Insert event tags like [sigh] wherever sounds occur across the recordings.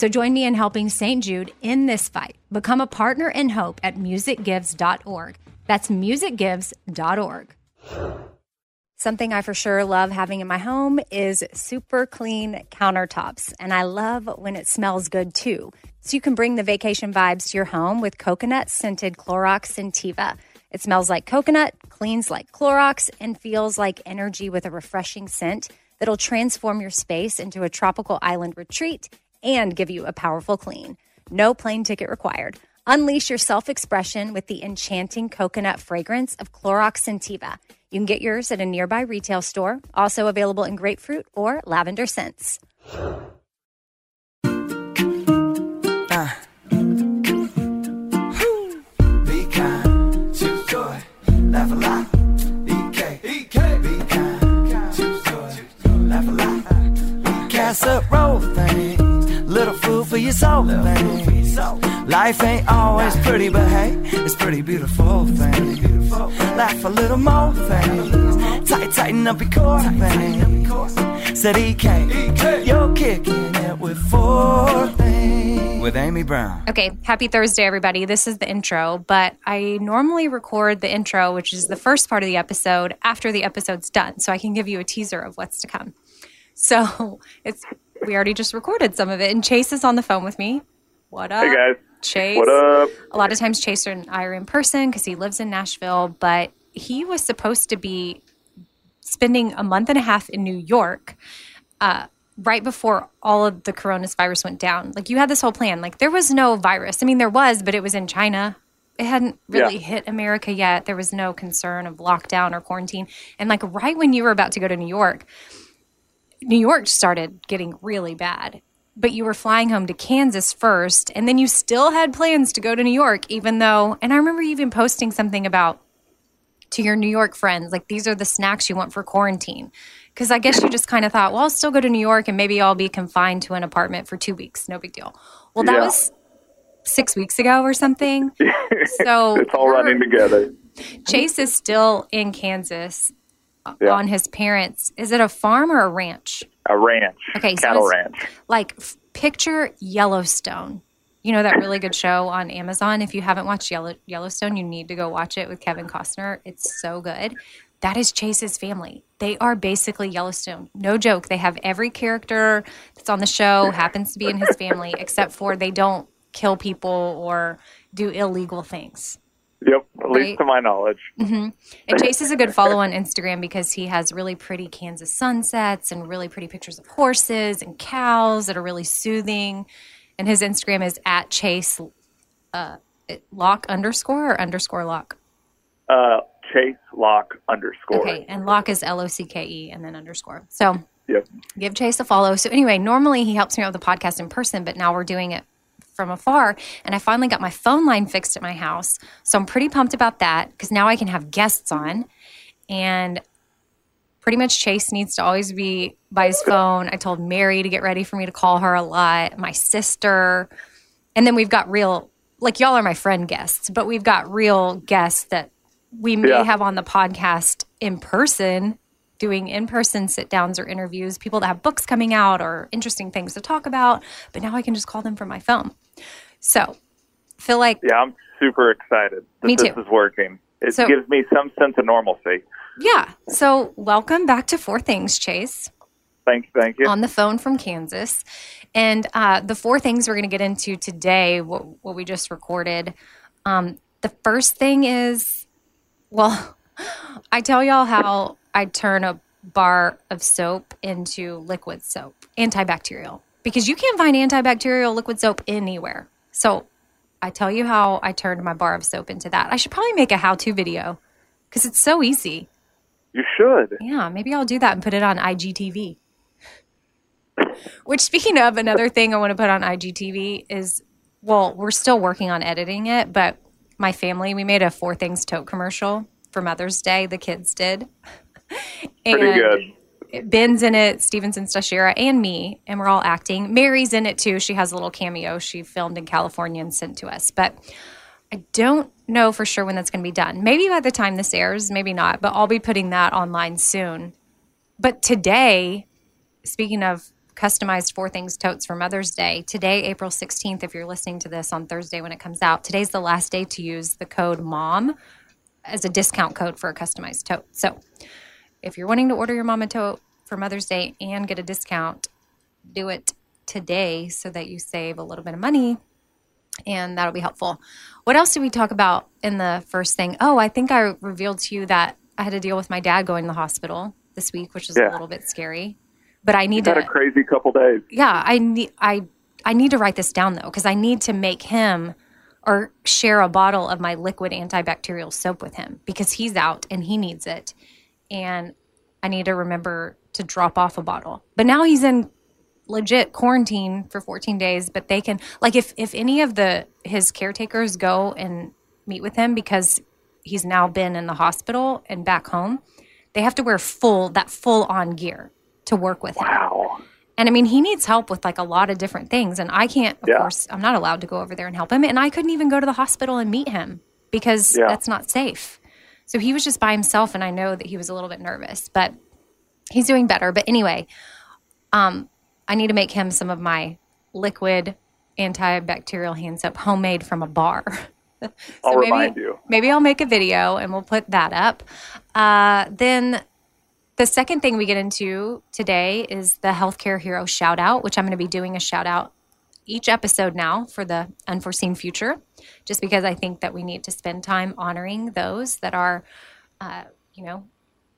So join me in helping St. Jude in this fight. Become a partner in hope at musicgives.org. That's musicgives.org. Something I for sure love having in my home is super clean countertops, and I love when it smells good too. So you can bring the vacation vibes to your home with coconut scented Clorox Scentiva. It smells like coconut, cleans like Clorox, and feels like energy with a refreshing scent that'll transform your space into a tropical island retreat and give you a powerful clean. No plane ticket required. Unleash your self expression with the enchanting coconut fragrance of Clorox Scentiva. You can get yours at a nearby retail store, also available in grapefruit or lavender scents. Uh. Be kind, choose joy, laugh a lot. EK, EK, be kind, choose joy, laugh a lot. Casserole things, for your soul. Life ain't always pretty, but hey, it's pretty beautiful things. Laugh a little more things, tight, tighten up your core things. Said EK, you're kicking it with four things. With Amy Brown. Okay, happy Thursday, everybody. This is the intro, but I normally record the intro, which is the first part of the episode, after the episode's done, so I can give you a teaser of what's to come. So [laughs] it's we already just recorded some of it, and Chase is on the phone with me. What up? Hey guys. Chase. What up? A lot of times Chase and I are in person because he lives in Nashville, but he was supposed to be spending a month and a half in New York uh, right before all of the coronavirus went down. Like you had this whole plan. Like there was no virus. I mean, there was, but it was in China. It hadn't really Yeah. hit America yet. There was no concern of lockdown or quarantine. And like right when you were about to go to New York, New York started getting really bad. But you were flying home to Kansas first, and then you still had plans to go to New York, even though, and I remember you even posting something about to your New York friends, like these are the snacks you want for quarantine. Because I guess you just kind of thought, well, I'll still go to New York and maybe I'll be confined to an apartment for two weeks. No big deal. Well, that Yeah. was six weeks ago or something. [laughs] So It's all running together. Chase is still in Kansas Yeah. on his parents. Is it a farm or a ranch? A ranch. Okay, Cattle it's- ranch. Like f- picture Yellowstone. You know that really good show on Amazon. If you haven't watched Yellow- Yellowstone, you need to go watch it with Kevin Costner. It's so good. That is Chase's family. They are basically Yellowstone. No joke. They have every character that's on the show happens to be in his family, except for they don't kill people or do illegal things. Yep. At Right. least to my knowledge. Mhm. And Chase is a good follow on Instagram because he has really pretty Kansas sunsets and really pretty pictures of horses and cows that are really soothing. And his Instagram is at Chase uh, Locke underscore or underscore Locke. Uh, Chase Locke underscore. Okay. And Locke is L O C K E and then underscore. So Yep. give Chase a follow. So anyway, normally he helps me out with the podcast in person, but now we're doing it from afar. And I finally got my phone line fixed at my house. So I'm pretty pumped about that because now I can have guests on. And pretty much Chase needs to always be by his phone. I told Mary to get ready for me to call her a lot, my sister. And then we've got real, like, y'all are my friend guests, but we've got real guests that we may Yeah. have on the podcast in person, doing in person sit downs or interviews, people that have books coming out or interesting things to talk about. But now I can just call them from my phone. So, feel like Yeah, I'm super excited that Me this too. is working. It So- gives me some sense of normalcy. Yeah. So, welcome back to Four Things, Chase, Thank you, thank you. on the phone from Kansas. And uh, the four things we're going to get into today, what, what we just recorded. Um, the first thing is, well, [laughs] I tell y'all how I turn a bar of soap into liquid soap, antibacterial, because you can't find antibacterial liquid soap anywhere. So, I tell you how I turned my bar of soap into that. I should probably make a how to video because it's so easy. you should. Yeah, maybe I'll do that and put it on IGTV. Which, speaking of, another thing I want to put on IGTV is well, we're still working on editing it, but my family, we made a Four Things tote commercial for Mother's Day. The kids did. Pretty good. Ben's in it, Stevenson Stashira, and me, and we're all acting. Mary's in it too. She has a little cameo she filmed in California and sent to us. But I don't know for sure when that's going to be done. Maybe by the time this airs, maybe not, but I'll be putting that online soon. But today, speaking of customized four things totes for Mother's Day, today, April 16th, if you're listening to this on Thursday when it comes out, today's the last day to use the code MOM as a discount code for a customized tote. So if you're wanting to order your mama tote for Mother's Day and get a discount, do it today so that you save a little bit of money and that'll be helpful. What else did we talk about in the first thing? Oh, I think I revealed to you that I had to deal with my dad going to the hospital this week, which was a little bit scary. But I need Had to a crazy couple days. yeah, I need I I need to write this down though because I need to make him or share a bottle of my liquid antibacterial soap with him because he's out and he needs it, and I need to remember to drop off a bottle. But now he's in legit quarantine for 14 days, but they can like if if any of the his caretakers go and meet with him because he's now been in the hospital and back home, they have to wear full that full on gear to work with him. Wow. And I mean, he needs help with like a lot of different things. And I can't, of Yeah. course, I'm not allowed to go over there and help him. And I couldn't even go to the hospital and meet him because Yeah. that's not safe. So he was just by himself. And I know that he was a little bit nervous, but he's doing better. But anyway, um, I need to make him some of my liquid antibacterial hand soap homemade from a bar. [laughs] so I'll remind you. Maybe I'll make a video and we'll put that up. Uh, then the second thing we get into today is the healthcare hero shout out, which I'm going to be doing a shout out each episode now for the unforeseen future, just because I think that we need to spend time honoring those that are, uh, you know,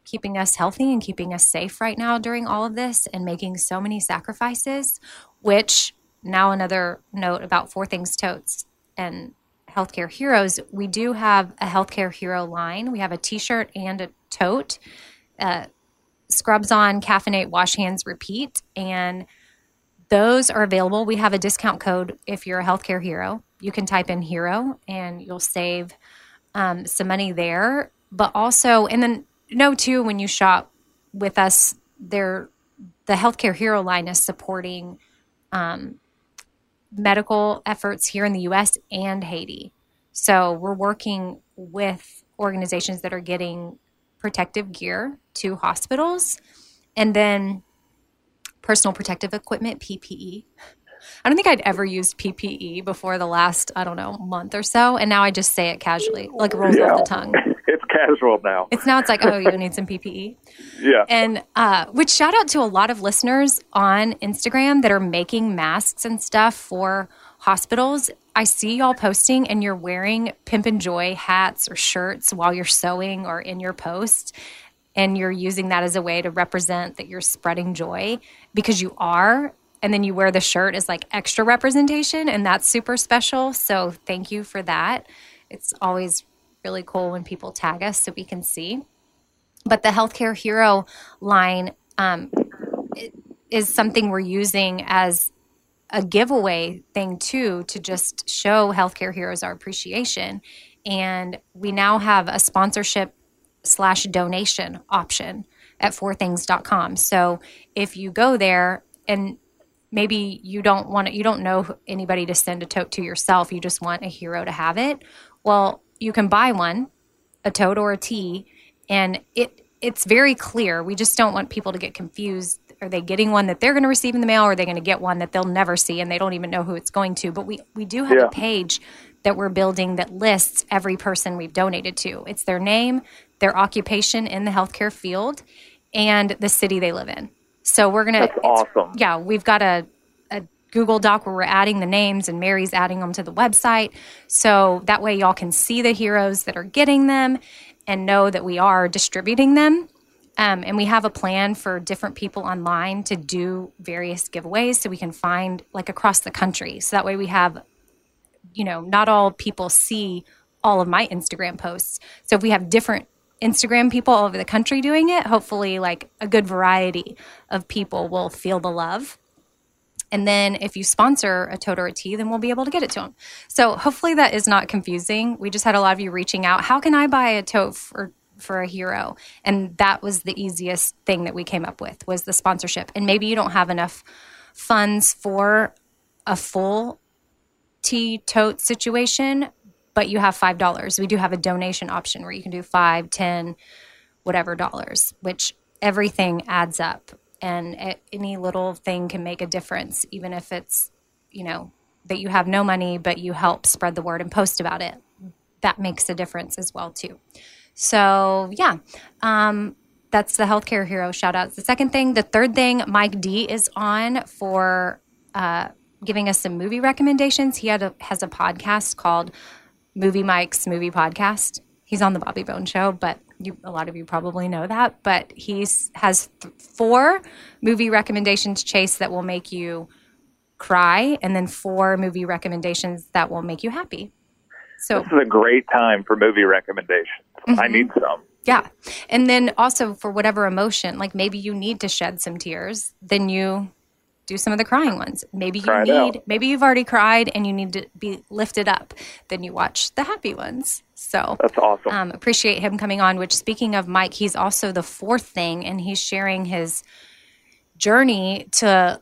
keeping us healthy and keeping us safe right now during all of this and making so many sacrifices. Which now another note about Four Things Totes and Healthcare Heroes. We do have a Healthcare Hero line. We have a T-shirt and a tote. Uh, scrubs on, caffeinate, wash hands, repeat, and those are available. We have a discount code if you're a healthcare hero. You can type in hero and you'll save um, some money there. But also, and then know too when you shop with us, there the healthcare hero line is supporting um, medical efforts here in the U.S. and Haiti. So we're working with organizations that are getting protective gear to hospitals, and then personal protective equipment (PPE). I don't think I'd ever used PPE before the last, I don't know, month or so. And now I just say it casually, like rolls Yeah. off the tongue. [laughs] It's casual now. It's now it's like, oh, you need some [laughs] PPE. Yeah. And uh, which shout out to a lot of listeners on Instagram that are making masks and stuff for hospitals. I see y'all posting and you're wearing Pimp and Joy hats or shirts while you're sewing or in your post. And you're using that as a way to represent that you're spreading joy because you are. And then you wear the shirt as like extra representation, and that's super special. So thank you for that. It's always really cool when people tag us so we can see but the healthcare hero line um, is something we're using as a giveaway thing too to just show healthcare heroes our appreciation and we now have a sponsorship slash donation option at fourthings.com. So if you go there and maybe you don't want to, you don't know anybody to send a tote to yourself, you just want a hero to have it. Well, you can buy one, a tote or a tee, and it it's very clear. We just don't want people to get confused. Are they getting one that they're going to receive in the mail, or are they going to get one that they'll never see and they don't even know who it's going to? But we we do have Yeah. a page that we're building that lists every person we've donated to. It's their name, their occupation in the healthcare field, and the city they live in. So we're gonna. That's awesome. Yeah, we've got a a Google Doc where we're adding the names and Mary's adding them to the website. So that way y'all can see the heroes that are getting them and know that we are distributing them. Um, and we have a plan for different people online to do various giveaways so we can find like across the country. So that way we have, you know, not all people see all of my Instagram posts. So if we have different Instagram people all over the country doing it, hopefully like a good variety of people will feel the love. And then if you sponsor a tote or a tee, then we'll be able to get it to them. So hopefully that is not confusing. We just had a lot of you reaching out. How can I buy a tote for for a hero? And that was the easiest thing that we came up with was the sponsorship. And maybe you don't have enough funds for a full tee tote situation, but you have five dollars. We do have a donation option where you can do five, ten, whatever dollars, which everything adds up, and any little thing can make a difference, even if it's you know that you have no money, but you help spread the word and post about it. That makes a difference as well too. So yeah, um, that's the healthcare hero shout outs. The second thing, the third thing, Mike D is on for uh, giving us some movie recommendations. He had a, has a podcast called Movie Mike's Movie Podcast. He's on the Bobby Bones Show, but you, a lot of you probably know that. But he has th- four movie recommendations, Chase, that will make you cry, and then four movie recommendations that will make you happy. So This is a great time for movie recommendations. I Mm-hmm. need some. Yeah. And then also for whatever emotion, like maybe you need to shed some tears, then you do some of the crying ones. Maybe you need, out. maybe you've already cried and you need to be lifted up. Then you watch the happy ones. So That's awesome. um, appreciate him coming on. Which, speaking of Mike, he's also the fourth thing, and he's sharing his journey to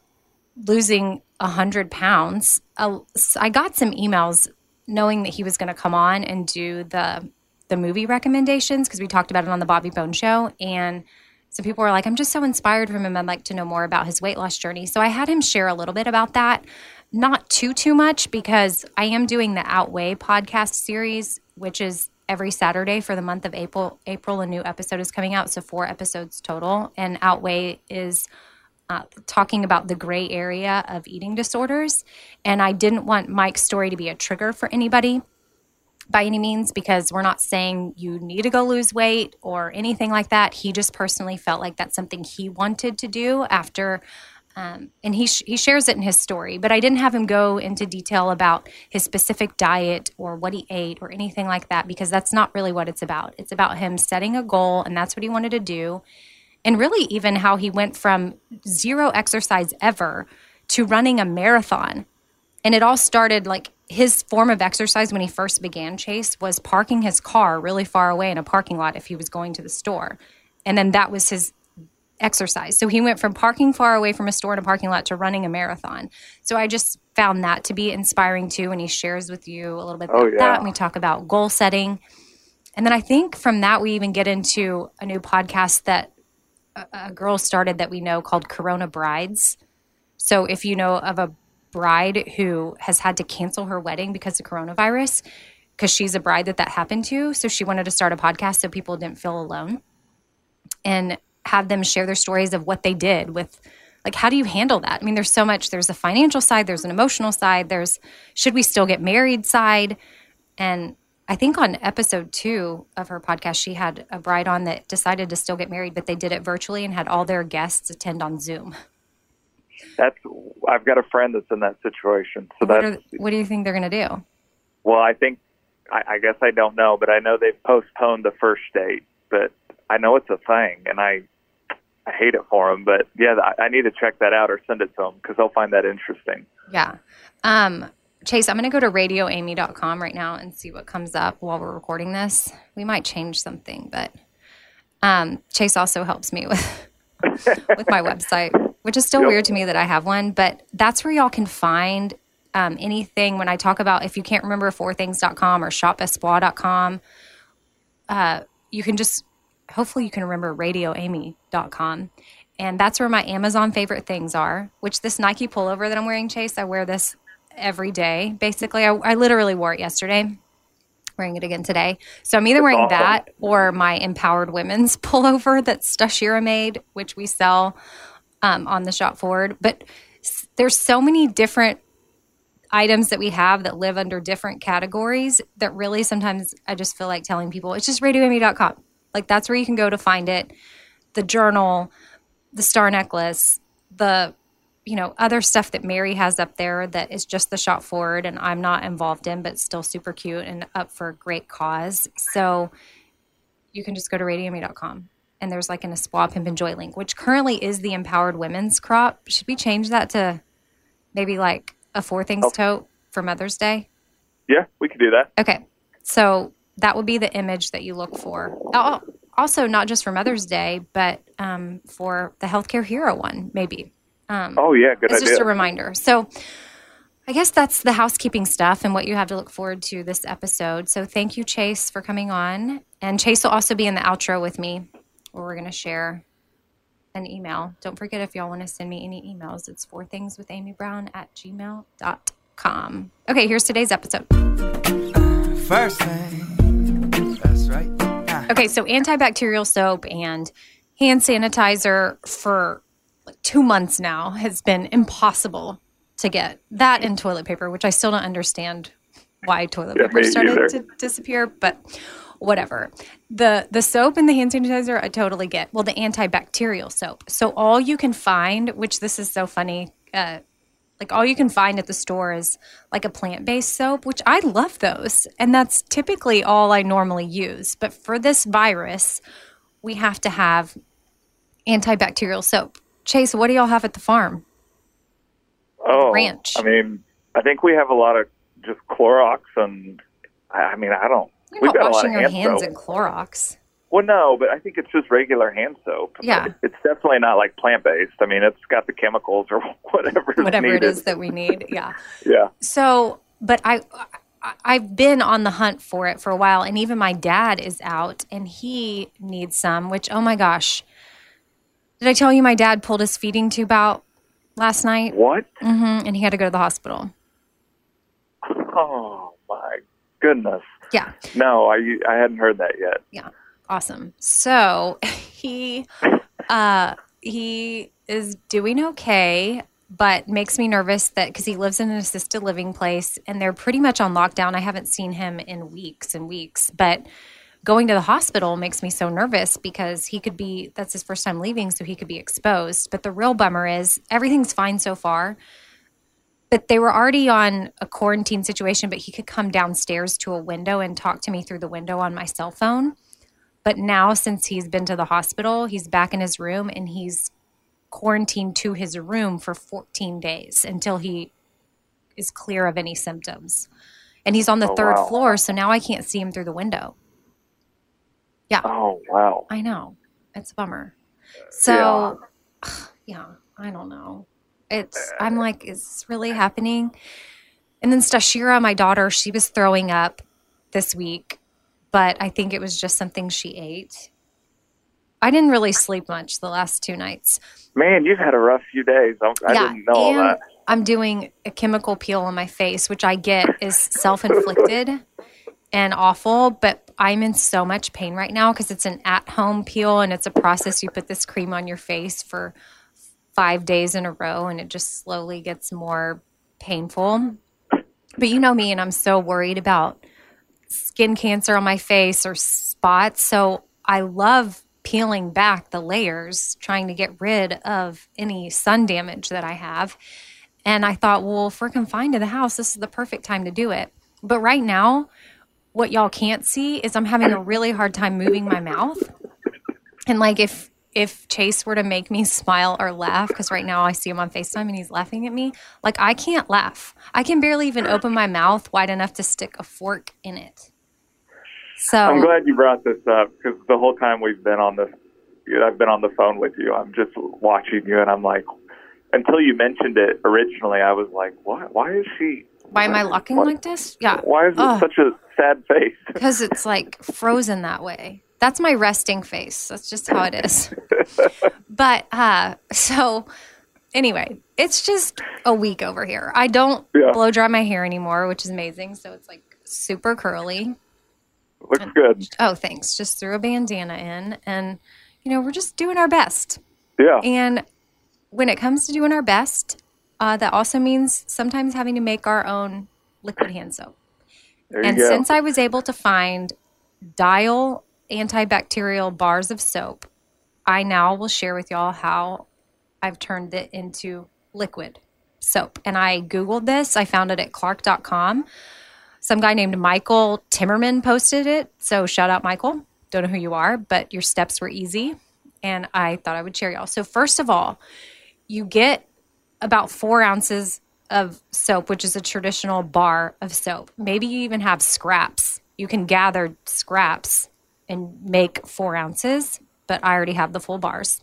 losing a hundred pounds. Uh, I got some emails knowing that he was going to come on and do the the movie recommendations because we talked about it on the Bobby Bones Show, and some people were like, "I'm just so inspired from him. I'd like to know more about his weight loss journey." So I had him share a little bit about that, not too too much because I am doing the Outweigh podcast series, which is every Saturday for the month of April. April, a new episode is coming out, so four episodes total, and Outweigh is uh, talking about the gray area of eating disorders. And I didn't want Mike's story to be a trigger for anybody by any means because we're not saying you need to go lose weight or anything like that. He just personally felt like that's something he wanted to do after. Um, and he, sh- he shares it in his story, but I didn't have him go into detail about his specific diet or what he ate or anything like that because that's not really what it's about. It's about him setting a goal, and that's what he wanted to do and really even how he went from zero exercise ever to running a marathon. And it all started like his form of exercise when he first began Chase was parking his car really far away in a parking lot if he was going to the store. And then that was his exercise. So he went from parking far away from a store in a parking lot to running a marathon. So I just found that to be inspiring too. And he shares with you a little bit oh, about Oh, yeah. that. And we talk about goal setting. And then I think from that, we even get into a new podcast that a, a girl started that we know called Corona Brides. So if you know of a bride who has had to cancel her wedding because of coronavirus, because she's a bride that that happened to, so she wanted to start a podcast so people didn't feel alone and have them share their stories of what they did with like how do you handle that? I mean there's so much. There's a financial side there's an emotional side there's should we still get married side? And i think on episode two of her podcast she had a bride on that decided to still get married but they did it virtually and had all their guests attend on zoom That's I've got a friend that's in that situation. So what, that's are, what do you think they're going to do well, I think I, I guess I don't know, but I know they've postponed the first date. But I know it's a thing, and I I hate it for them. But yeah, I, I need to check that out or send it to them because they'll find that interesting. yeah um chase i'm going to go to radioamy.com right now and see what comes up while we're recording this we might change something but Um, Chase also helps me with [laughs] with my website, which is still Yep. weird to me that I have one, but that's where y'all can find um, anything when I talk about if you can't remember fourthings.com or shopespoir.com, uh, you can just hopefully you can remember radioamy.com. And that's where my Amazon favorite things are, which this Nike pullover that I'm wearing, Chase, I wear this every day. Basically, I, I literally wore it yesterday, wearing it again today. So I'm either wearing awesome. that or my Empowered Women's [laughs] pullover that Stashira made, which we sell um, on the shop forward. But s- there's so many different items that we have that live under different categories that really sometimes I just feel like telling people it's just radioamy.com. Like that's where you can go to find it. The journal, the star necklace, the you know, other stuff that Mary has up there that is just the shop forward and I'm not involved in, but still super cute and up for a great cause. So you can just go to radioamy.com and there's like an Espoir Pimp and Joy link, which currently is the empowered women's crop. Should we change that to maybe like a four things Oh. tote for Mother's Day? Yeah, we could do that. Okay. So that would be the image that you look for. Also, not just for Mother's Day, but um, for the Healthcare Hero one, maybe. Oh yeah, good It's idea. just a reminder. So I guess that's the housekeeping stuff and what you have to look forward to this episode. So thank you, Chase, for coming on. And Chase will also be in the outro with me, where we're going to share an email. Don't forget if y'all want to send me any emails, it's four things with Amy Brown at gmail.com. Okay, here's today's episode. First thing, that's right. Ah. Okay, so antibacterial soap and hand sanitizer for like two months now has been impossible to get. That and toilet paper, which I still don't understand why toilet Yeah, paper started neither. to disappear, but whatever. The the soap and the hand sanitizer I totally get. Well, the antibacterial soap. So all you can find, which this is so funny, uh, like all you can find at the store is like a plant-based soap which i love those and that's typically all i normally use but for this virus we have to have antibacterial soap chase what do y'all have at the farm oh, ranch. I mean, I think we have a lot of just Clorox, and I, I mean, I don't. You're We've not got a lot washing of your hand hands soap. in clorox Well, no, but I think it's just regular hand soap. Yeah. It's definitely not like plant based. I mean, it's got the chemicals or [laughs] whatever. whatever it needed. is that we need yeah [laughs] Yeah. So, but I, I've been on the hunt for it for a while, and even my dad is out, and he needs some. Which, oh my gosh, did I tell you my dad pulled his feeding tube out last night, What? hmm and he had to go to the hospital. Oh my goodness. Yeah, No, I I hadn't heard that yet. yeah, awesome. So [laughs] he, uh, he is doing okay. But makes me nervous that because he lives in an assisted living place and they're pretty much on lockdown. I haven't seen him in weeks and weeks. But going to the hospital makes me so nervous because he could be that's his first time leaving so he could be exposed but the real bummer is everything's fine so far but they were already on a quarantine situation but he could come downstairs to a window and talk to me through the window on my cell phone but now since he's been to the hospital he's back in his room and he's quarantined to his room for 14 days until he is clear of any symptoms and he's on the Oh, third wow. floor so now i can't see him through the window Yeah. Oh wow. I know. It's a bummer. So, [sighs] yeah, I don't know. It's, I'm like, is this really happening? And then Stashira, my daughter, she was throwing up this week, but I think it was just something she ate. I didn't really sleep much the last two nights. Man, you've had a rough few days. I'm, I didn't know all that. I'm doing a chemical peel on my face, which I get is self inflicted and awful, but I'm in so much pain right now because it's an at home peel and it's a process. You put this cream on your face for five days in a row and it just slowly gets more painful. But you know me, and I'm so worried about skin cancer on my face or spots. So I love peeling back the layers, trying to get rid of any sun damage that I have. And I thought, well, if we're confined to the house, this is the perfect time to do it. But right now, what y'all can't see is I'm having a really hard time moving my mouth. And like if if Chase were to make me [laughs] smile or laugh, because right now I see him on FaceTime and he's laughing at me, like I can't laugh. I can barely even open my mouth wide enough to stick a fork in it. So I'm glad you brought this up because the whole time we've been on this, I've been on the phone with you. I'm just watching you, and I'm like, until you mentioned it originally, I was like, what? Why is she? why am I looking like this? Yeah. Why is it Ugh. such a sad face? because it's like frozen that way. That's my resting face. That's just how it is. [laughs] but uh so anyway, it's just a week over here. I don't Yeah. blow dry my hair anymore, which is amazing. So it's like super curly. Looks good. Oh, thanks. Just threw a bandana in and you know, we're just doing our best. Yeah. And when it comes to doing our best, uh, that also means sometimes having to make our own liquid hand soap. There you And since I was able to find dial antibacterial bars of soap, I now will share with y'all how I've turned it into liquid soap. And I Googled this, I found it at clark.com. Some guy named Michael Timmerman posted it. So shout out, Michael. Don't know who you are, but your steps were easy. And I thought I would share y'all. So, first of all, you get about four ounces of soap, which is a traditional bar of soap. Maybe you even have scraps. You can gather scraps and make four ounces, but I already have the full bars.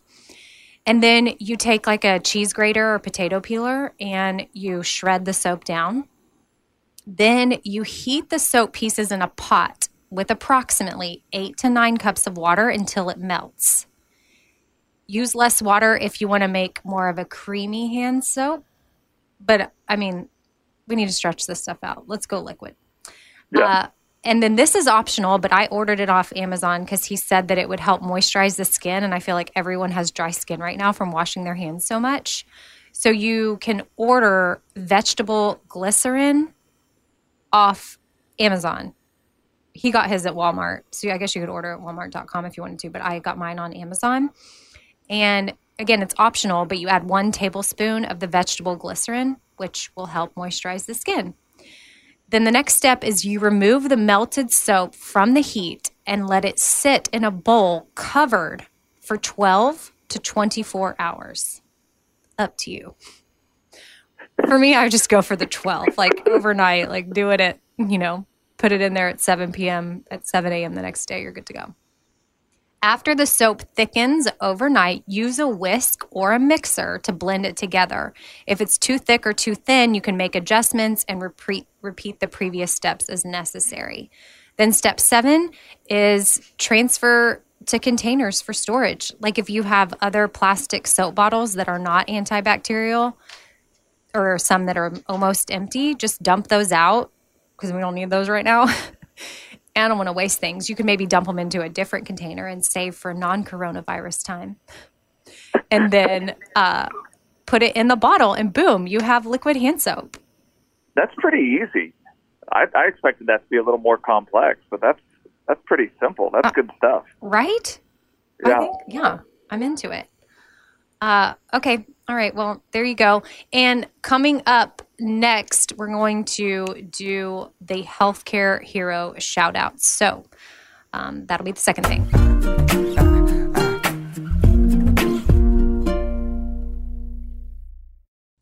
And then you take like a cheese grater or potato peeler and you shred the soap down. Then you heat the soap pieces in a pot with approximately eight to nine cups of water until it melts. Use less water if you want to make more of a creamy hand soap. But I mean, we need to stretch this stuff out. Let's go liquid. Yeah. Uh, and then this is optional, but I ordered it off Amazon because he said that it would help moisturize the skin. And I feel like everyone has dry skin right now from washing their hands so much. So you can order vegetable glycerin off Amazon. He got his at Walmart. So I guess you could order at walmart.com if you wanted to, but I got mine on Amazon. And again, it's optional, but you add one tablespoon of the vegetable glycerin, which will help moisturize the skin. Then the next step is you remove the melted soap from the heat and let it sit in a bowl covered for 12 to 24 hours. Up to you. For me, I just go for the 12, like overnight, like do it you know, put it in there at 7 p.m., at 7 a.m. the next day, you're good to go. After the soap thickens overnight, use a whisk or a mixer to blend it together. If it's too thick or too thin, you can make adjustments and repeat, repeat the previous steps as necessary. Then, step seven is transfer to containers for storage. Like if you have other plastic soap bottles that are not antibacterial or some that are almost empty, just dump those out because we don't need those right now. [laughs] I don't want to waste things. You can maybe dump them into a different container and save for non coronavirus time. And then uh, put it in the bottle, and boom, you have liquid hand soap. That's pretty easy. I, I expected that to be a little more complex, but that's that's pretty simple. That's good stuff. Right? Yeah. think, yeah, I'm into it. Uh, okay. All right. Well, there you go. And coming up next, we're going to do the healthcare hero shout out. So um, that'll be the second thing.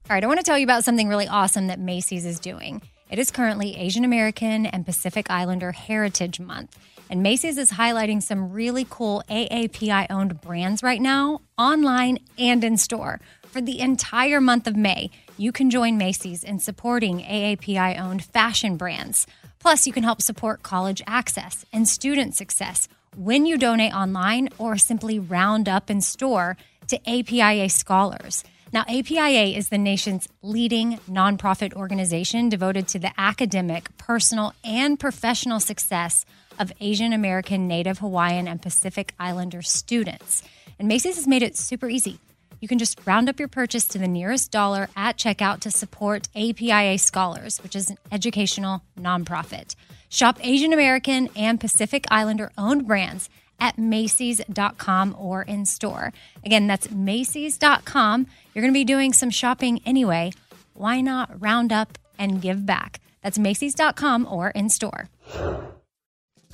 All right, I want to tell you about something really awesome that Macy's is doing. It is currently Asian American and Pacific Islander Heritage Month, and Macy's is highlighting some really cool AAPI owned brands right now, online and in store. For the entire month of May, you can join Macy's in supporting AAPI owned fashion brands. Plus, you can help support college access and student success when you donate online or simply round up in store to APIA scholars. Now, APIA is the nation's leading nonprofit organization devoted to the academic, personal, and professional success of Asian American, Native Hawaiian, and Pacific Islander students. And Macy's has made it super easy. You can just round up your purchase to the nearest dollar at checkout to support APIA Scholars, which is an educational nonprofit. Shop Asian American and Pacific Islander owned brands at Macy's.com or in store. Again, that's Macy's.com. You're going to be doing some shopping anyway. Why not round up and give back? That's Macy's.com or in store.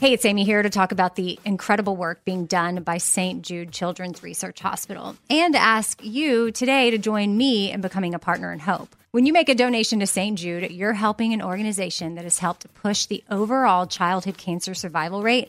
Hey, it's Amy here to talk about the incredible work being done by St. Jude Children's Research Hospital and ask you today to join me in becoming a partner in hope. When you make a donation to St. Jude, you're helping an organization that has helped push the overall childhood cancer survival rate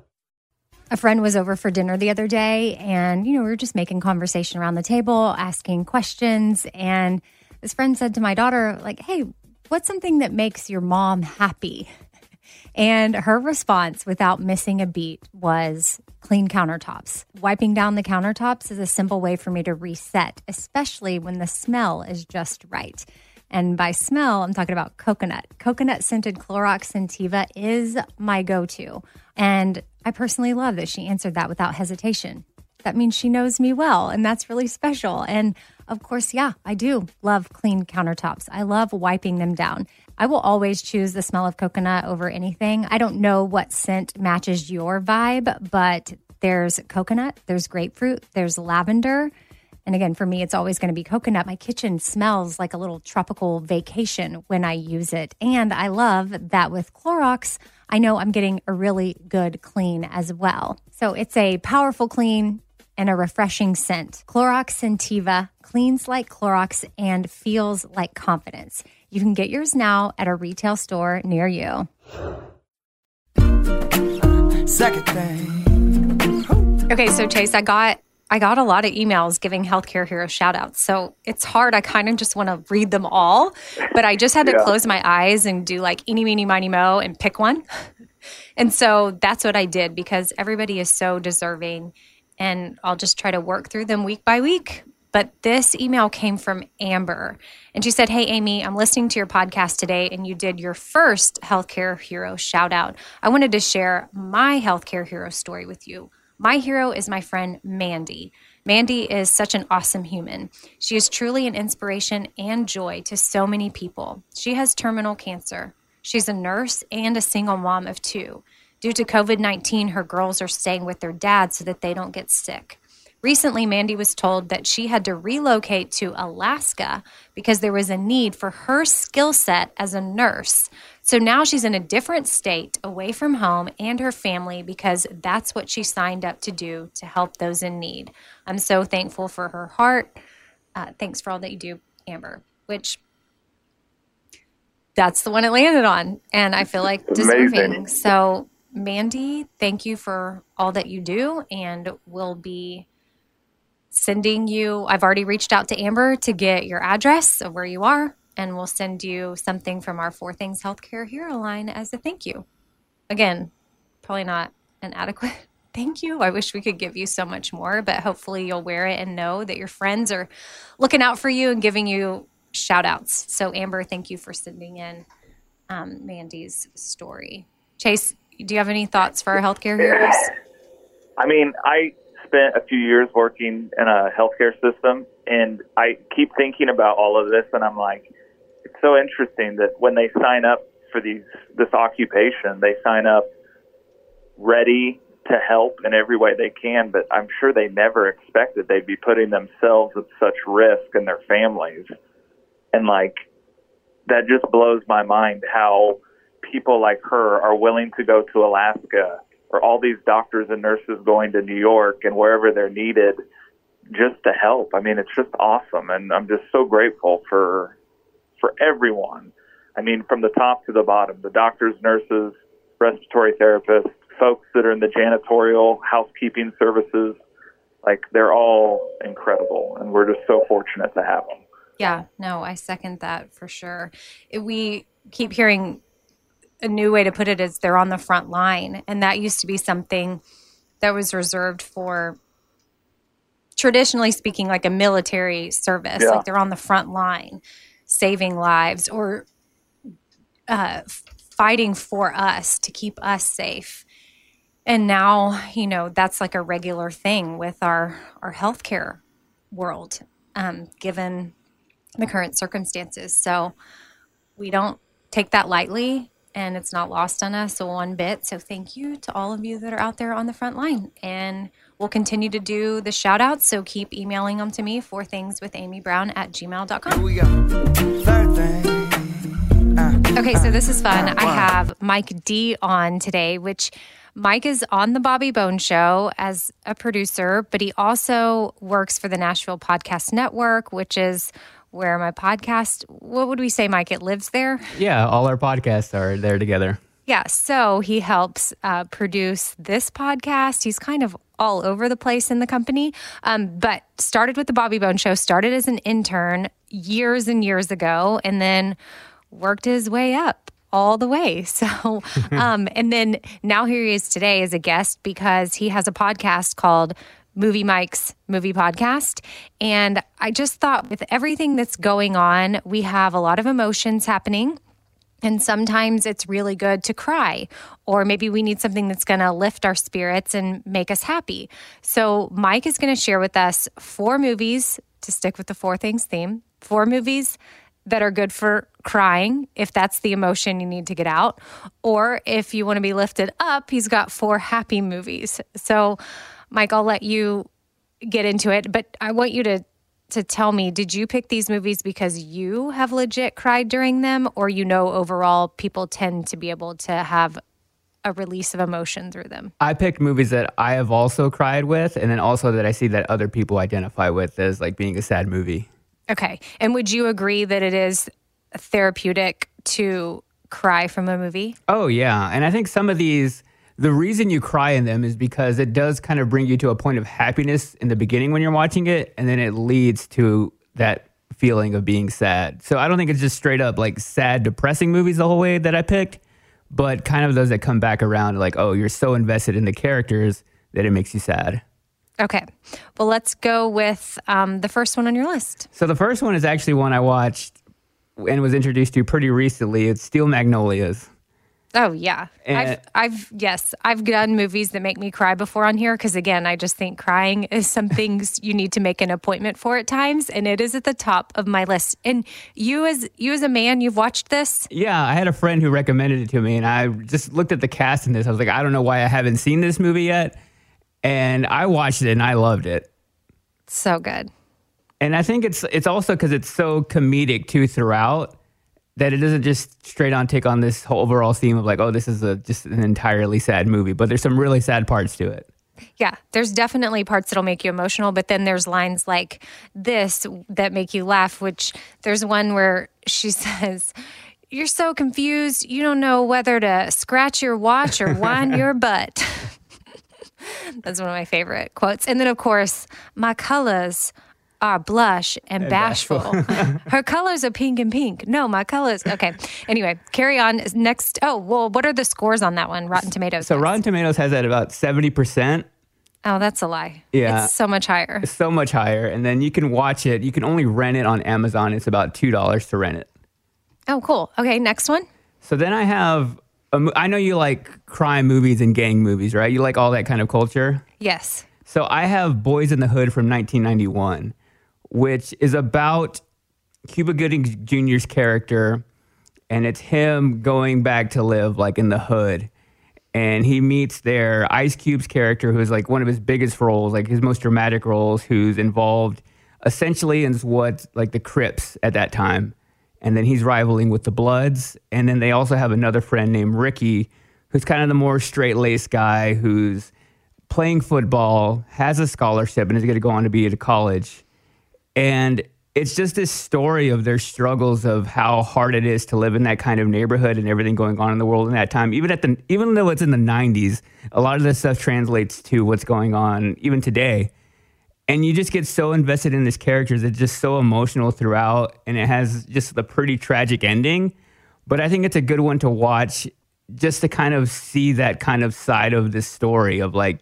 a friend was over for dinner the other day and you know we were just making conversation around the table asking questions and this friend said to my daughter like hey what's something that makes your mom happy and her response without missing a beat was clean countertops wiping down the countertops is a simple way for me to reset especially when the smell is just right and by smell, I'm talking about coconut. Coconut scented Clorox Scentiva is my go to. And I personally love that she answered that without hesitation. That means she knows me well, and that's really special. And of course, yeah, I do love clean countertops. I love wiping them down. I will always choose the smell of coconut over anything. I don't know what scent matches your vibe, but there's coconut, there's grapefruit, there's lavender. And again, for me, it's always going to be coconut. My kitchen smells like a little tropical vacation when I use it. And I love that with Clorox, I know I'm getting a really good clean as well. So it's a powerful clean and a refreshing scent. Clorox Scentiva cleans like Clorox and feels like confidence. You can get yours now at a retail store near you. Second thing. Okay, so Chase, I got I got a lot of emails giving Healthcare heroes shout outs. So it's hard. I kind of just want to read them all, but I just had to Yeah. close my eyes and do like eeny, meeny, miny, mo and pick one. [laughs] And so that's what I did because everybody is so deserving. And I'll just try to work through them week by week. But this email came from Amber. And she said, Hey, Amy, I'm listening to your podcast today, and you did your first Healthcare Hero shout out. I wanted to share my Healthcare Hero story with you. My hero is my friend Mandy. Mandy is such an awesome human. She is truly an inspiration and joy to so many people. She has terminal cancer. She's a nurse and a single mom of two. Due to COVID 19, her girls are staying with their dad so that they don't get sick. Recently, Mandy was told that she had to relocate to Alaska because there was a need for her skill set as a nurse. So now she's in a different state, away from home and her family, because that's what she signed up to do to help those in need. I'm so thankful for her heart. Uh, thanks for all that you do, Amber, which that's the one it landed on. And I feel like deserving. So, Mandy, thank you for all that you do, and we'll be sending you. I've already reached out to Amber to get your address of where you are, and we'll send you something from our Four Things Healthcare Hero line as a thank you. Again, probably not an adequate [laughs] thank you. I wish we could give you so much more, but hopefully you'll wear it and know that your friends are looking out for you and giving you shout outs. So, Amber, thank you for sending in um, Mandy's story. Chase, do you have any thoughts for our healthcare heroes? [laughs] I mean, I spent a few years working in a healthcare system, and I keep thinking about all of this, and I'm like, it's so interesting that when they sign up for these this occupation, they sign up ready to help in every way they can, but I'm sure they never expected they'd be putting themselves at such risk and their families. And like that just blows my mind how people like her are willing to go to Alaska or all these doctors and nurses going to New York and wherever they're needed just to help. I mean, it's just awesome and I'm just so grateful for for everyone. I mean, from the top to the bottom, the doctors, nurses, respiratory therapists, folks that are in the janitorial, housekeeping services, like they're all incredible and we're just so fortunate to have them. Yeah, no, I second that for sure. We keep hearing a new way to put it is they're on the front line. And that used to be something that was reserved for traditionally speaking, like a military service. Yeah. Like they're on the front line saving lives or uh, fighting for us to keep us safe. And now, you know, that's like a regular thing with our our healthcare world, um, given the current circumstances. So we don't take that lightly and it's not lost on us one bit. So thank you to all of you that are out there on the front line. And we'll continue to do the shout outs. So keep emailing them to me for things with Amy Brown at gmail.com. We thing. Uh, Okay, so this is fun. I have Mike D on today, which Mike is on the Bobby Bones Show as a producer, but he also works for the Nashville Podcast Network, which is where my podcast, what would we say, Mike? It lives there? Yeah, all our podcasts are there together. Yeah, so he helps uh, produce this podcast. He's kind of all over the place in the company, um, but started with the Bobby Bones Show, started as an intern years and years ago, and then worked his way up all the way. [laughs] So, [laughs] um, and then now here he is today as a guest because he has a podcast called Movie Mike's Movie Podcast. And I just thought with everything that's going on, we have a lot of emotions happening. And sometimes it's really good to cry, or maybe we need something that's going to lift our spirits and make us happy. So, Mike is going to share with us four movies to stick with the four things theme, four movies that are good for crying, if that's the emotion you need to get out, or if you want to be lifted up, he's got four happy movies. So, Mike, I'll let you get into it, but I want you to to tell me did you pick these movies because you have legit cried during them or you know overall people tend to be able to have a release of emotion through them I picked movies that I have also cried with, and then also that I see that other people identify with as like being a sad movie. okay and would you agree that it is therapeutic to cry from a movie Oh, yeah. And I think some of these, the reason you cry in them is because it does kind of bring you to a point of happiness in the beginning when you're watching it, and then it leads to that feeling of being sad. So I don't think it's just straight up like sad, depressing movies the whole way that I picked, but kind of those that come back around like, oh, you're so invested in the characters that it makes you sad. okay well let's go with um, the first one on your list So the first one is actually one I watched and was introduced to pretty recently. It's Steel Magnolias. Oh yeah, And- I've, I've yes, I've done movies that make me cry before on here because again, I just think crying is something [laughs] you need to make an appointment for at times, and it is at the top of my list. And you as you as a man, you've watched this. Yeah, I had a friend who recommended it to me, and I just looked at the cast in this. I was like, I don't know why I haven't seen this movie yet. And I watched it and I loved it. So good. And I think it's it's also because it's so comedic too throughout that it doesn't just straight on take on this whole overall theme of like, oh, this is a just an entirely sad movie. But there's some really sad parts to it. Yeah, there's definitely parts that'll make you emotional, but then there's lines like this that make you laugh, which there's one where she [laughs] says, You're so confused, you don't know whether to scratch your watch or wind [laughs] your butt. [laughs] That's one of my favorite quotes. And then, of course, my colors are blush and, bashful. [laughs] Her colors are pink and pink. No, my colors. Okay. Anyway, carry on. Next. Oh, well, what are the scores on that one? Rotten Tomatoes. So guys. Rotten Tomatoes has that about 70%. Oh, that's a lie. Yeah. It's so much higher. so much higher. And then you can watch it. You can only rent it on Amazon. It's about two dollars to rent it. Oh, cool. Okay, next one. So then I have. A, I know you like crime movies and gang movies, right? You like all that kind of culture. Yes. So I have Boys in the Hood from 1991, which is about Cuba Gooding Jr.'s character, and it's him going back to live like in the hood. And he meets there Ice Cube's character, who's like one of his biggest roles, like his most dramatic roles, who's involved essentially in what like the Crips at that time. And then he's rivaling with the Bloods. And then they also have another friend named Ricky, who's kind of the more straight laced guy who's playing football, has a scholarship, and is going to go on to be at a college. And it's just this story of their struggles of how hard it is to live in that kind of neighborhood and everything going on in the world in that time. Even at the even though it's in the 90s, a lot of this stuff translates to what's going on even today. And you just get so invested in these characters. It's just so emotional throughout, and it has just a pretty tragic ending. But I think it's a good one to watch just to kind of see that kind of side of this story of like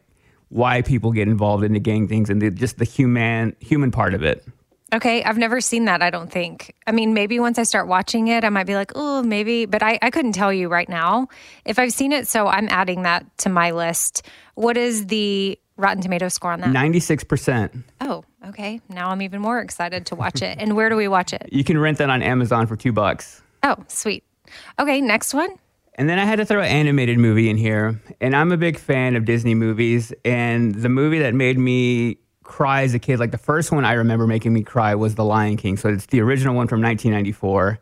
why people get involved in the gang things and the, just the human human part of it. Okay, I've never seen that, I don't think. I mean, maybe once I start watching it, I might be like, oh, maybe, but I, I couldn't tell you right now if I've seen it. So I'm adding that to my list. What is the Rotten Tomato score on that? 96%. Oh, okay. Now I'm even more excited to watch it. And where do we watch it? You can rent that on Amazon for two bucks. Oh, sweet. Okay, next one. And then I had to throw an animated movie in here. And I'm a big fan of Disney movies. And the movie that made me cry as a kid, like the first one I remember making me cry was The Lion King. So it's the original one from 1994.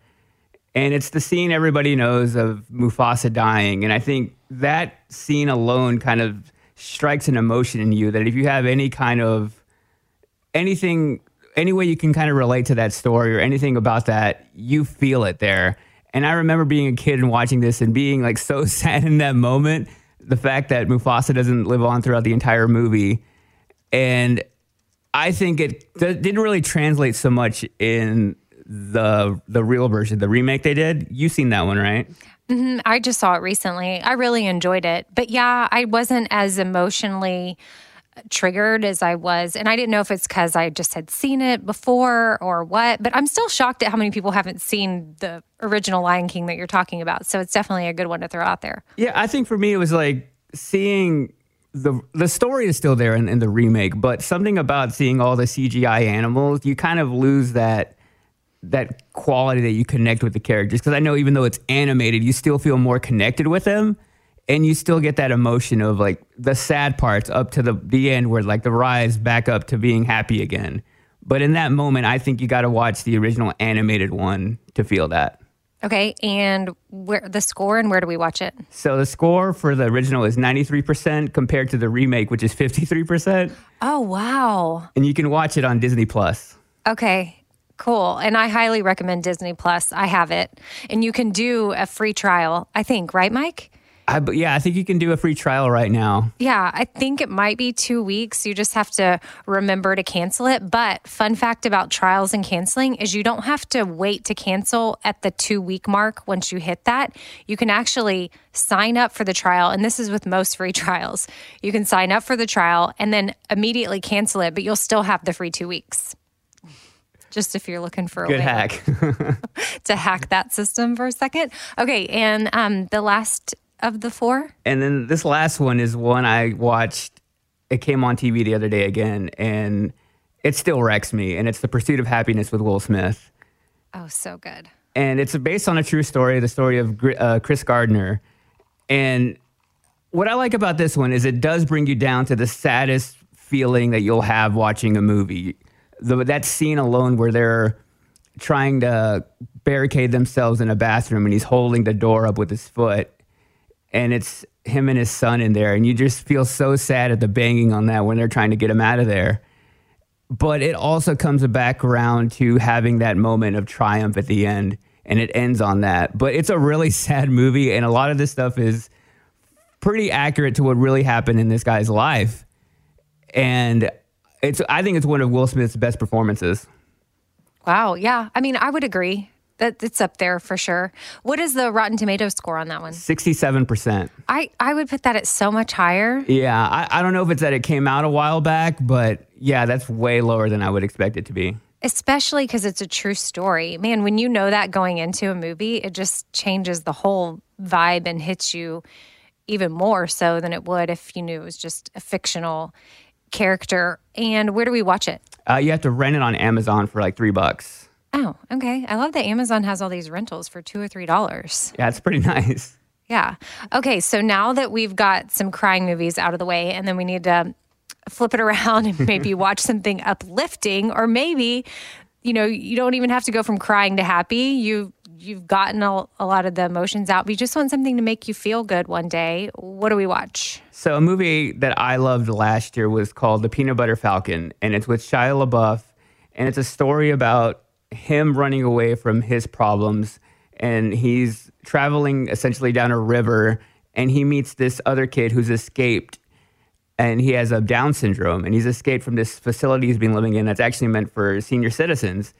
And it's the scene everybody knows of Mufasa dying. And I think that scene alone kind of strikes an emotion in you that if you have any kind of anything, any way you can kind of relate to that story or anything about that, you feel it there. And I remember being a kid and watching this and being like so [laughs] sad in that moment. The fact that Mufasa doesn't live on throughout the entire movie. And I think it th- didn't really translate so much in the the real version, the remake they did. You've seen that one, right? Mm, I just saw it recently. I really enjoyed it. But yeah, I wasn't as emotionally triggered as I was. And I didn't know if it's because I just had seen it before or what. But I'm still shocked at how many people haven't seen the original Lion King that you're talking about. So it's definitely a good one to throw out there. Yeah, I think for me it was like seeing the the story is still there in, in the remake, but something about seeing all the CGI animals, you kind of lose that that quality that you connect with the characters. Because I know even though it's animated, you still feel more connected with them, and you still get that emotion of like the sad parts up to the the end, where like the rise back up to being happy again. But in that moment, I think you got to watch the original animated one to feel that. Okay. And where the score and where do we watch it? So the score for the original is 93% compared to the remake, which is 53%. Oh, wow. And you can watch it on Disney Plus. Okay. Cool. And I highly recommend Disney Plus. I have it. And you can do a free trial, I think, right, Mike? I, yeah, I think you can do a free trial right now. Yeah, I think it might be two weeks. You just have to remember to cancel it. But fun fact about trials and canceling is you don't have to wait to cancel at the two week mark once you hit that. You can actually sign up for the trial. And this is with most free trials. You can sign up for the trial and then immediately cancel it, but you'll still have the free two weeks. Just if you're looking for a Good way hack. [laughs] to hack that system for a second. Okay. And um, the last of the four? and then this last one is one I watched. It came on TV the other day again, and it still wrecks me. And it's The Pursuit of Happiness with Will Smith. Oh, so good. and it's based on a true story, the story of uh, Chris Gardner. And what I like about this one is it does bring you down to the saddest feeling that you'll have watching a movie. The, that scene alone where they're trying to barricade themselves in a bathroom and he's holding the door up with his foot and it's him and his son in there and you just feel so sad at the banging on that when they're trying to get him out of there but it also comes back around to having that moment of triumph at the end and it ends on that but it's a really [laughs] sad movie and a lot of this stuff is pretty accurate to what really happened in this guy's life and It's I think it's one of Will Smith's best performances. Wow. Yeah. I mean, I would agree that it's up there for sure. What is the Rotten Tomatoes score on that one? Sixty-seven percent. I, I would put that at so much higher. Yeah, I, I don't know if it's that it came out a while back, but yeah, that's way lower than I would expect it to be. especially because it's a true story. Man, when you know that going into a movie, it just changes the whole vibe and hits you even more so than it would if you knew it was just a fictional character. And where do we watch it? Uh, you have to rent it on Amazon for like three bucks. Oh, okay. I love that Amazon has all these rentals for two or three dollars. Yeah, it's pretty [laughs] nice. Yeah. Okay. So now that we've got some crying movies out of the way, and then we need to flip it around and [laughs] maybe watch something uplifting, or maybe, you know, you don't even have to go from crying to happy. You you've gotten a, a lot of the emotions out, but you just want something to make you feel good one day. What do we watch? So a movie that I loved last year was called The Peanut Butter Falcon, and it's with Shia LaBeouf, and it's a story about him running away from his problems, and he's traveling essentially down a river, and he meets this other kid who's escaped, and he has a Down syndrome, and he's escaped from this facility he's been living in that's actually meant for senior citizens,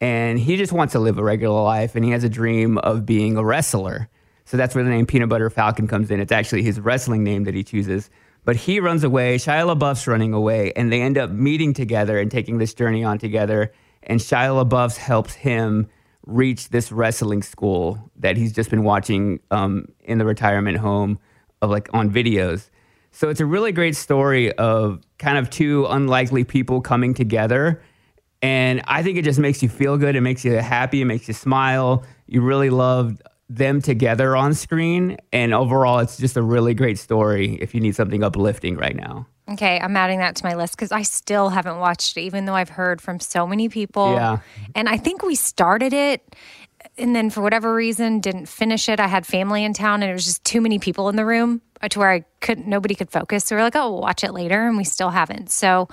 and he just wants to live a regular life, and he has a dream of being a wrestler. So that's where the name Peanut Butter Falcon comes in. It's actually his wrestling name that he chooses. But he runs away, Shia LaBeouf's running away, and they end up meeting together and taking this journey on together. And Shia LaBeouf helps him reach this wrestling school that he's just been watching um, in the retirement home of like on videos. So it's a really great story of kind of two unlikely people coming together. And I think it just makes you feel good. It makes you happy. It makes you smile. You really love them together on screen. And overall, it's just a really great story if you need something uplifting right now. Okay, I'm adding that to my list because I still haven't watched it, even though I've heard from so many people. Yeah. And I think we started it and then for whatever reason didn't finish it. I had family in town and it was just too many people in the room uh, to where I couldn't, nobody could focus. So we are like, oh, we'll watch it later. And we still haven't. So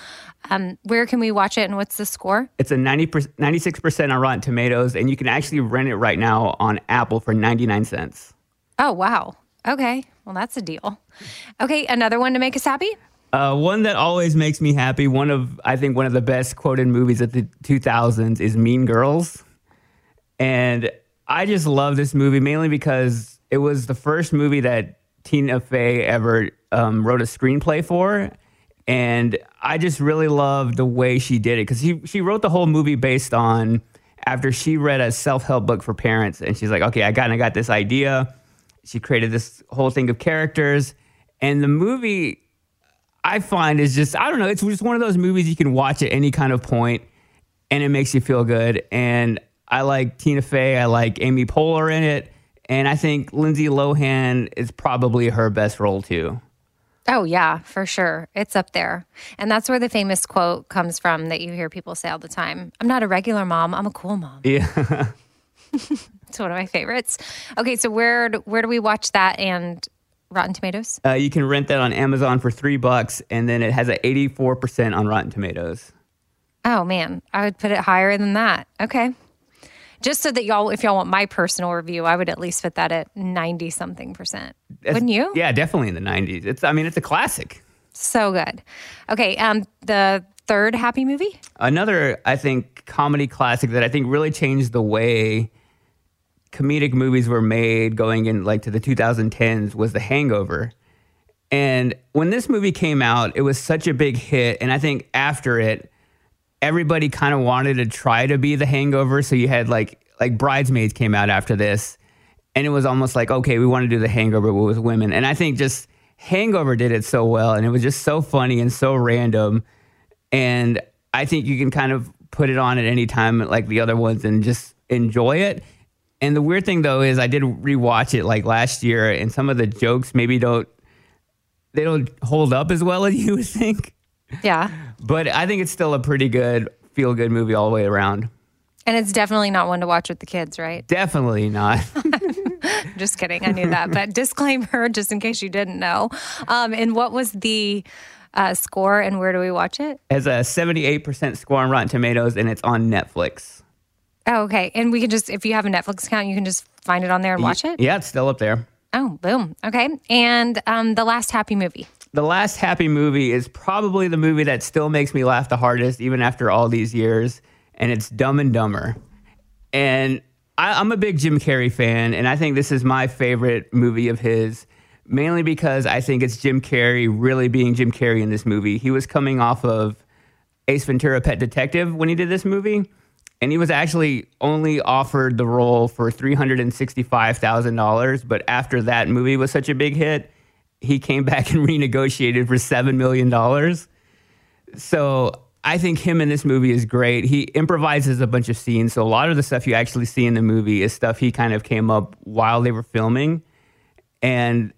um, where can we watch it and what's the score? It's a 90 96% on Rotten Tomatoes, and you can actually rent it right now on Apple for 99 cents. Oh, wow. Okay. Well, that's a deal. Okay. Another one to make us happy? Uh, one that always makes me happy, one of, I think, one of the best quoted movies of the 2000s is Mean Girls. And I just love this movie mainly because it was the first movie that Tina Fey ever um, wrote a screenplay for. And I just really love the way she did it because she, she wrote the whole movie based on after she read a self help book for parents. And she's like, okay, I got, I got this idea. She created this whole thing of characters. And the movie, I find, is just, I don't know, it's just one of those movies you can watch at any kind of point and it makes you feel good. And I like Tina Fey, I like Amy Poehler in it. And I think Lindsay Lohan is probably her best role too. Oh, yeah, for sure. It's up there. And that's where the famous quote comes from that you hear people say all the time I'm not a regular mom, I'm a cool mom. Yeah. [laughs] It's one of my favorites. Okay, so where do, where do we watch that and Rotten Tomatoes? Uh, you can rent that on Amazon for three bucks, and then it has an 84% on Rotten Tomatoes. Oh, man, I would put it higher than that. Okay. Just so that y'all, if y'all want my personal review, I would at least put that at 90 something percent. That's- Wouldn't you? Yeah, definitely in the 90s. It's, I mean, it's a classic. So good. Okay, um, the third happy movie? Another, I think, comedy classic that I think really changed the way comedic movies were made going in like to the 2010s was The Hangover. And when this movie came out, it was such a big hit. And I think after it, everybody kind of wanted to try to be The Hangover. So you had like like Bridesmaids came out after this, and it was almost like okay, we want to do The Hangover with women. And I think just Hangover did it so well, and it was just so funny and so random. And I think you can kind of put it on at any time, like the other ones, and just enjoy it. And the weird thing though is I did rewatch it like last year, and some of the jokes maybe don't they don't hold up as well [laughs] as you would think. Yeah. But I think it's still a pretty good feel good movie all the way around. And it's definitely not one to watch with the kids, right? Definitely not. [laughs] Just kidding. I knew that. But disclaimer, [laughs] just in case you didn't know. Um, and what was the uh, score and where do we watch it? Has a 78% score on Rotten Tomatoes and it's on Netflix. Oh, okay. And we can just, if you have a Netflix account, you can just find it on there and watch it? Yeah, it's still up there. Oh, boom. Okay. And um, the last happy movie. the last happy movie is probably the movie that still makes me laugh the hardest, even after all these years, and it's Dumb and Dumber. And I, I'm a big Jim Carrey fan, and I think this is my favorite movie of his, mainly because I think it's Jim Carrey really being Jim Carrey in this movie. He was coming off of Ace Ventura Pet Detective when he did this movie. And he was actually only offered the role for $365,000. But after that movie was such a big hit, he came [laughs] back and renegotiated for $7 million. So I think him in this movie is great. He improvises a bunch of scenes. So a lot of the stuff you actually see in the movie is stuff he kind of came up while they were filming. And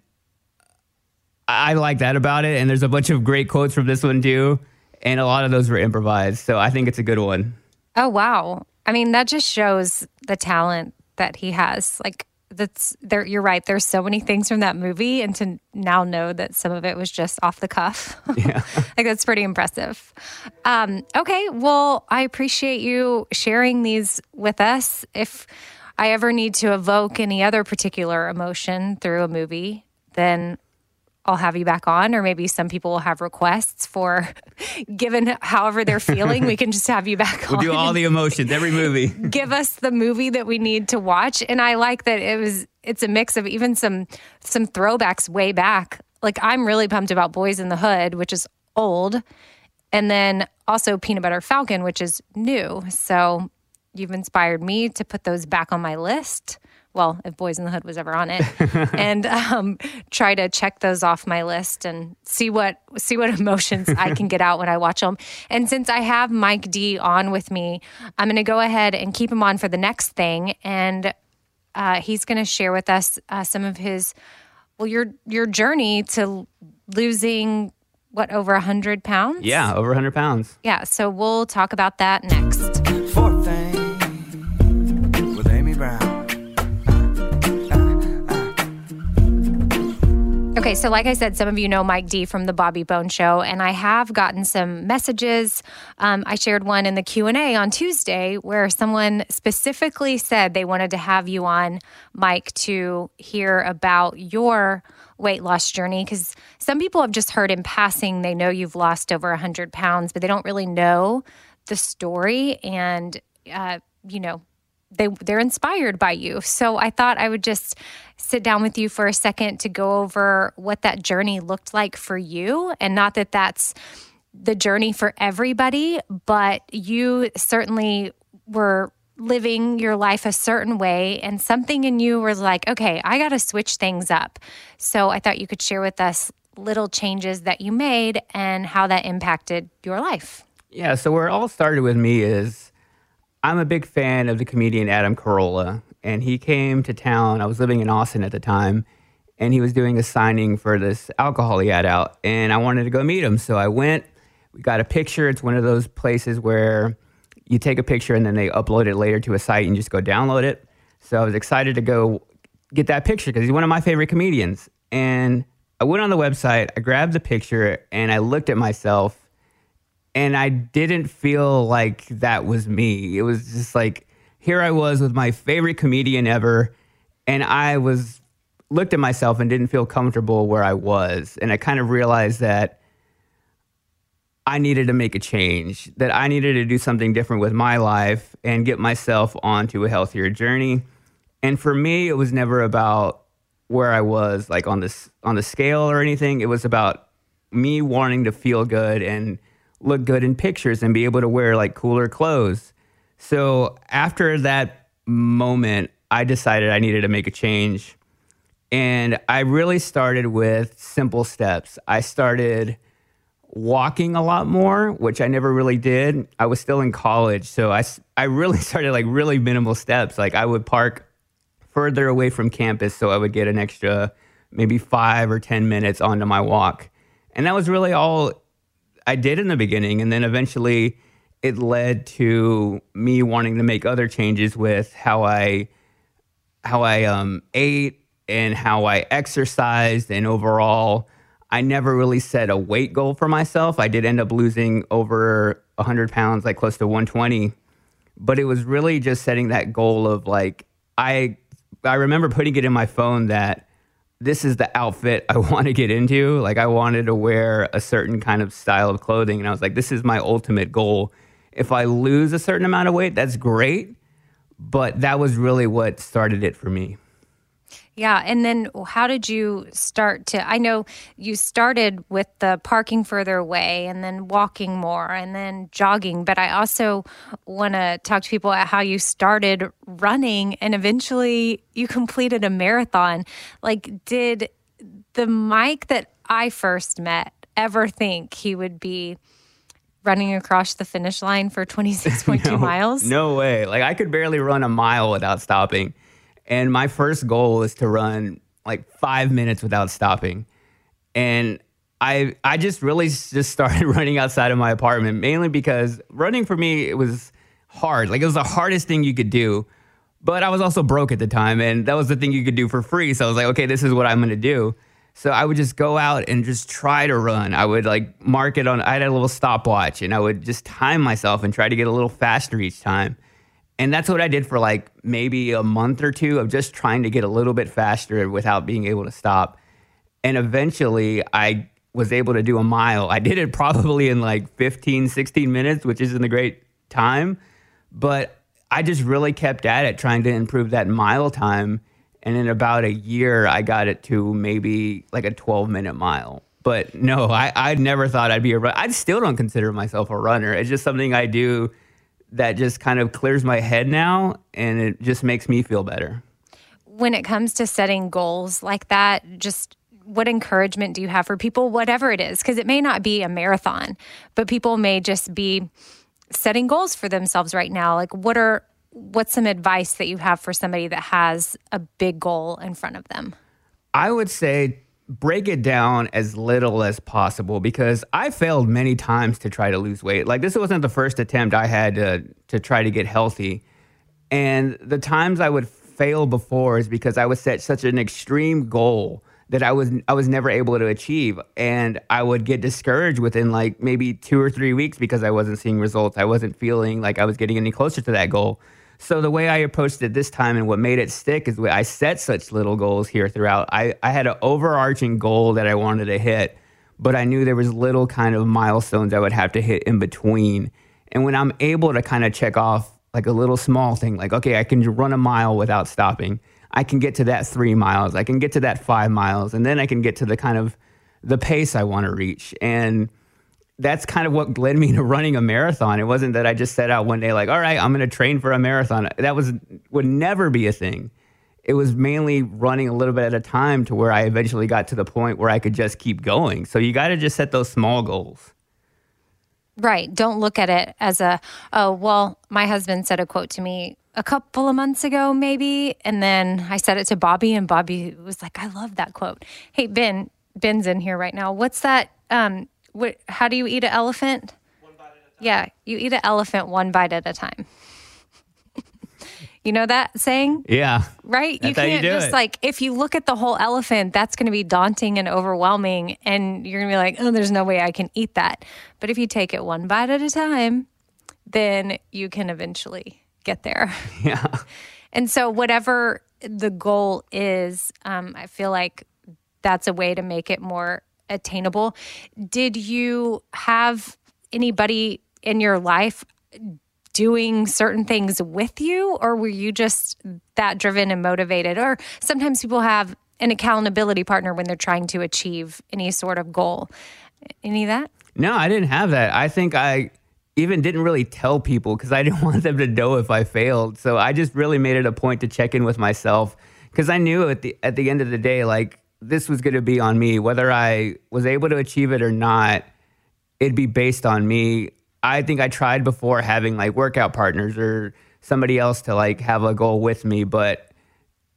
I like that about it. And there's a bunch of great quotes from this one too. And a lot of those were improvised. So I think it's a good one. Oh wow. I mean, that just shows the talent that he has. Like that's there you're right. There's so many things from that movie and to now know that some of it was just off the cuff. [laughs] Yeah. like that's pretty impressive. Um, okay, well, I appreciate you sharing these with us. If I ever need to evoke any other particular emotion through a movie, then I'll have you back on, or maybe some people will have requests for, [laughs] given however they're feeling, we can just have you back on. We'll do all the emotions, every movie. [laughs] give us the movie that we need to watch. And I like that it was it's a mix of even some some throwbacks way back. Like I'm really pumped about Boys in the Hood, which is old, and then also Peanut Butter Falcon, which is new. So you've inspired me to put those back on my list. Well, if Boys in the Hood was ever on it, [laughs] and um, try to check those off my list and see what see what [laughs] emotions I can get out when I watch them. And since I have Mike D on with me, I'm going to go ahead and keep him on for the next thing, and uh, he's going to share with us uh, some of his well your your journey to losing what over a hundred pounds. Yeah, over 100 pounds. yeah. So we'll talk about that next. Fourth Okay, so like I said, some of you know Mike D from the Bobby Bones Show, and I have gotten some messages. Um, I shared one in the Q and A on Tuesday where someone specifically said they wanted to have you on, Mike, to hear about your weight loss journey because some people have just heard in passing they know you've lost over 100 pounds, but they don't really know the story and uh, you know they they're inspired by you. So I thought I would just sit down with you for a second to go over what that journey looked like for you and not that that's the journey for everybody, but you certainly were living your life a certain way and something in you was like, okay, I got to switch things up. So I thought you could share with us little changes that you made and how that impacted your life. Yeah, so where it all started with me is I'm a big fan of the comedian Adam Carolla, and he came to town. I was living in Austin at the time, and he was doing a signing for this alcohol he had out, and I wanted to go meet him. So I went, we got a picture. It's one of those places where you take a picture and then they upload it later to a site and just go download it. So I was excited to go get that picture because he's one of my favorite comedians. And I went on the website, I grabbed the picture, and I looked at myself and I didn't feel like that was me. It was just like here I was with my favorite comedian ever, and I was looked at myself and didn't feel comfortable where I was, and I kind of realized that I needed to make a change, that I needed to do something different with my life and get myself onto a healthier journey. And for me, it was never about where I was like on this on the scale or anything. It was about me wanting to feel good and look good in pictures and be able to wear like cooler clothes. So after that moment, I decided I needed to make a change. And I really started with simple steps. I started walking a lot more, which I never really did. I was still in college, so I I really [laughs] started like really minimal steps. Like I would park further away from campus so I would get an extra maybe five or 10 minutes onto my walk. And that was really all I did in the beginning. And then eventually it led to me wanting to make other changes with how I how I um, ate and how I exercised and overall I never really set a weight goal for myself. I did end up losing over 100 pounds, like close to 120. But it was really just setting that goal of like I I remember putting it in my phone that this is the outfit I [laughs] want to get into. Like I wanted to wear a certain kind of style of clothing. And I was like, this is my ultimate goal. If I lose a certain amount of weight, that's great. But that was really what started it for me. Yeah. And then how did you start to? I know you started with the parking further away and then walking more and then jogging, but I also want to talk to people about how you started running and eventually you completed a marathon. Like, did the Mike that I first met ever think he would be? running across the finish line for 26.2 [laughs] no, miles? No way. Like I could barely run a mile without stopping. And my first goal is to run like five minutes without stopping. And I I just really just started [laughs] running outside of my apartment, mainly because running for me it was hard. Like it was the hardest thing you could do. But I was also broke at the time, and that was the thing you could do for free. So I was like, okay, this is what I'm gonna do. So I would just go out and just try to run. I would like mark it on, I had a little stopwatch and I would just time myself and try to get a little faster each time. And that's what I did for like maybe a month or two of just trying to get a little bit faster without being able to stop. And eventually I was able to do a mile. I did it probably in like 15, 16 minutes, which isn't a great time. But I just really kept at it, trying to improve that mile time and in about a year i got it to maybe like a 12 minute mile but no i i never thought i'd be a runner i still don't consider myself a runner it's just something i do that just kind of clears my head now and it just makes me feel better. When it comes to setting goals like that just what encouragement do you have for people whatever it is? Because it may not be a marathon but people may just be setting goals for themselves right now. Like what are what's some advice that you have for somebody that has a big goal in front of them? I would say break it down as little as possible because I failed many times to try to lose weight. Like this wasn't the first attempt I had to to try to get healthy. And the times I would fail before is because I would set such an extreme goal that I was I was never able to achieve and I would get discouraged within like maybe 2 or 3 weeks because I wasn't seeing results. I wasn't feeling like I was getting any closer to that goal. So the way I approached it this time and what made it stick is I set such little goals here throughout. I, I had an overarching goal that I wanted to hit, but I knew there was little kind of milestones I would have to hit in between. And when I'm able to kind of check off like a little small thing, like, okay, I can run a mile without stopping. I can get to that three miles. I can get to that five miles. And then I can get to the kind of the pace I want to reach. And that's kind of what led me [laughs] to running a marathon. It wasn't that I just set out one day like, all right, I'm going to train for a marathon. That was would never be a thing. It was mainly running a little bit at a time to where I eventually got to the point where I could just keep going. So you got to just set those small goals. Right. Don't look at it as a, oh, well, my husband said a quote to me a couple of months ago, maybe. And then I said it to Bobby, and Bobby was like, I love that quote. Hey, Ben, Ben's in here right now. What's that? Um, what, how do you eat an elephant? Yeah, you eat an elephant one bite at a time. [laughs] you know that saying? Yeah. Right? That's you can't you just it. like, if you look at the whole elephant, that's going to be daunting and overwhelming. And you're going to be like, oh, there's no way I can eat that. But if you take it one bite at a time, then you can eventually get there. [laughs] Yeah. And so, whatever the goal is, um, I feel like that's a way to make it more attainable. Did you have anybody in your life doing certain things with you, or were you just that driven and motivated? Or sometimes people have an accountability partner when they're trying to achieve any sort of goal. Any of that? No, I didn't have that. I think I even didn't really tell people because I [laughs] didn't want them to know if I failed. So I just really made it a point to check in with myself because I knew at the at the end of the day, like this was going to be on me, whether I was able to achieve it or not. It'd be based on me. I think I tried before having like workout partners or somebody else to like have a goal with me, but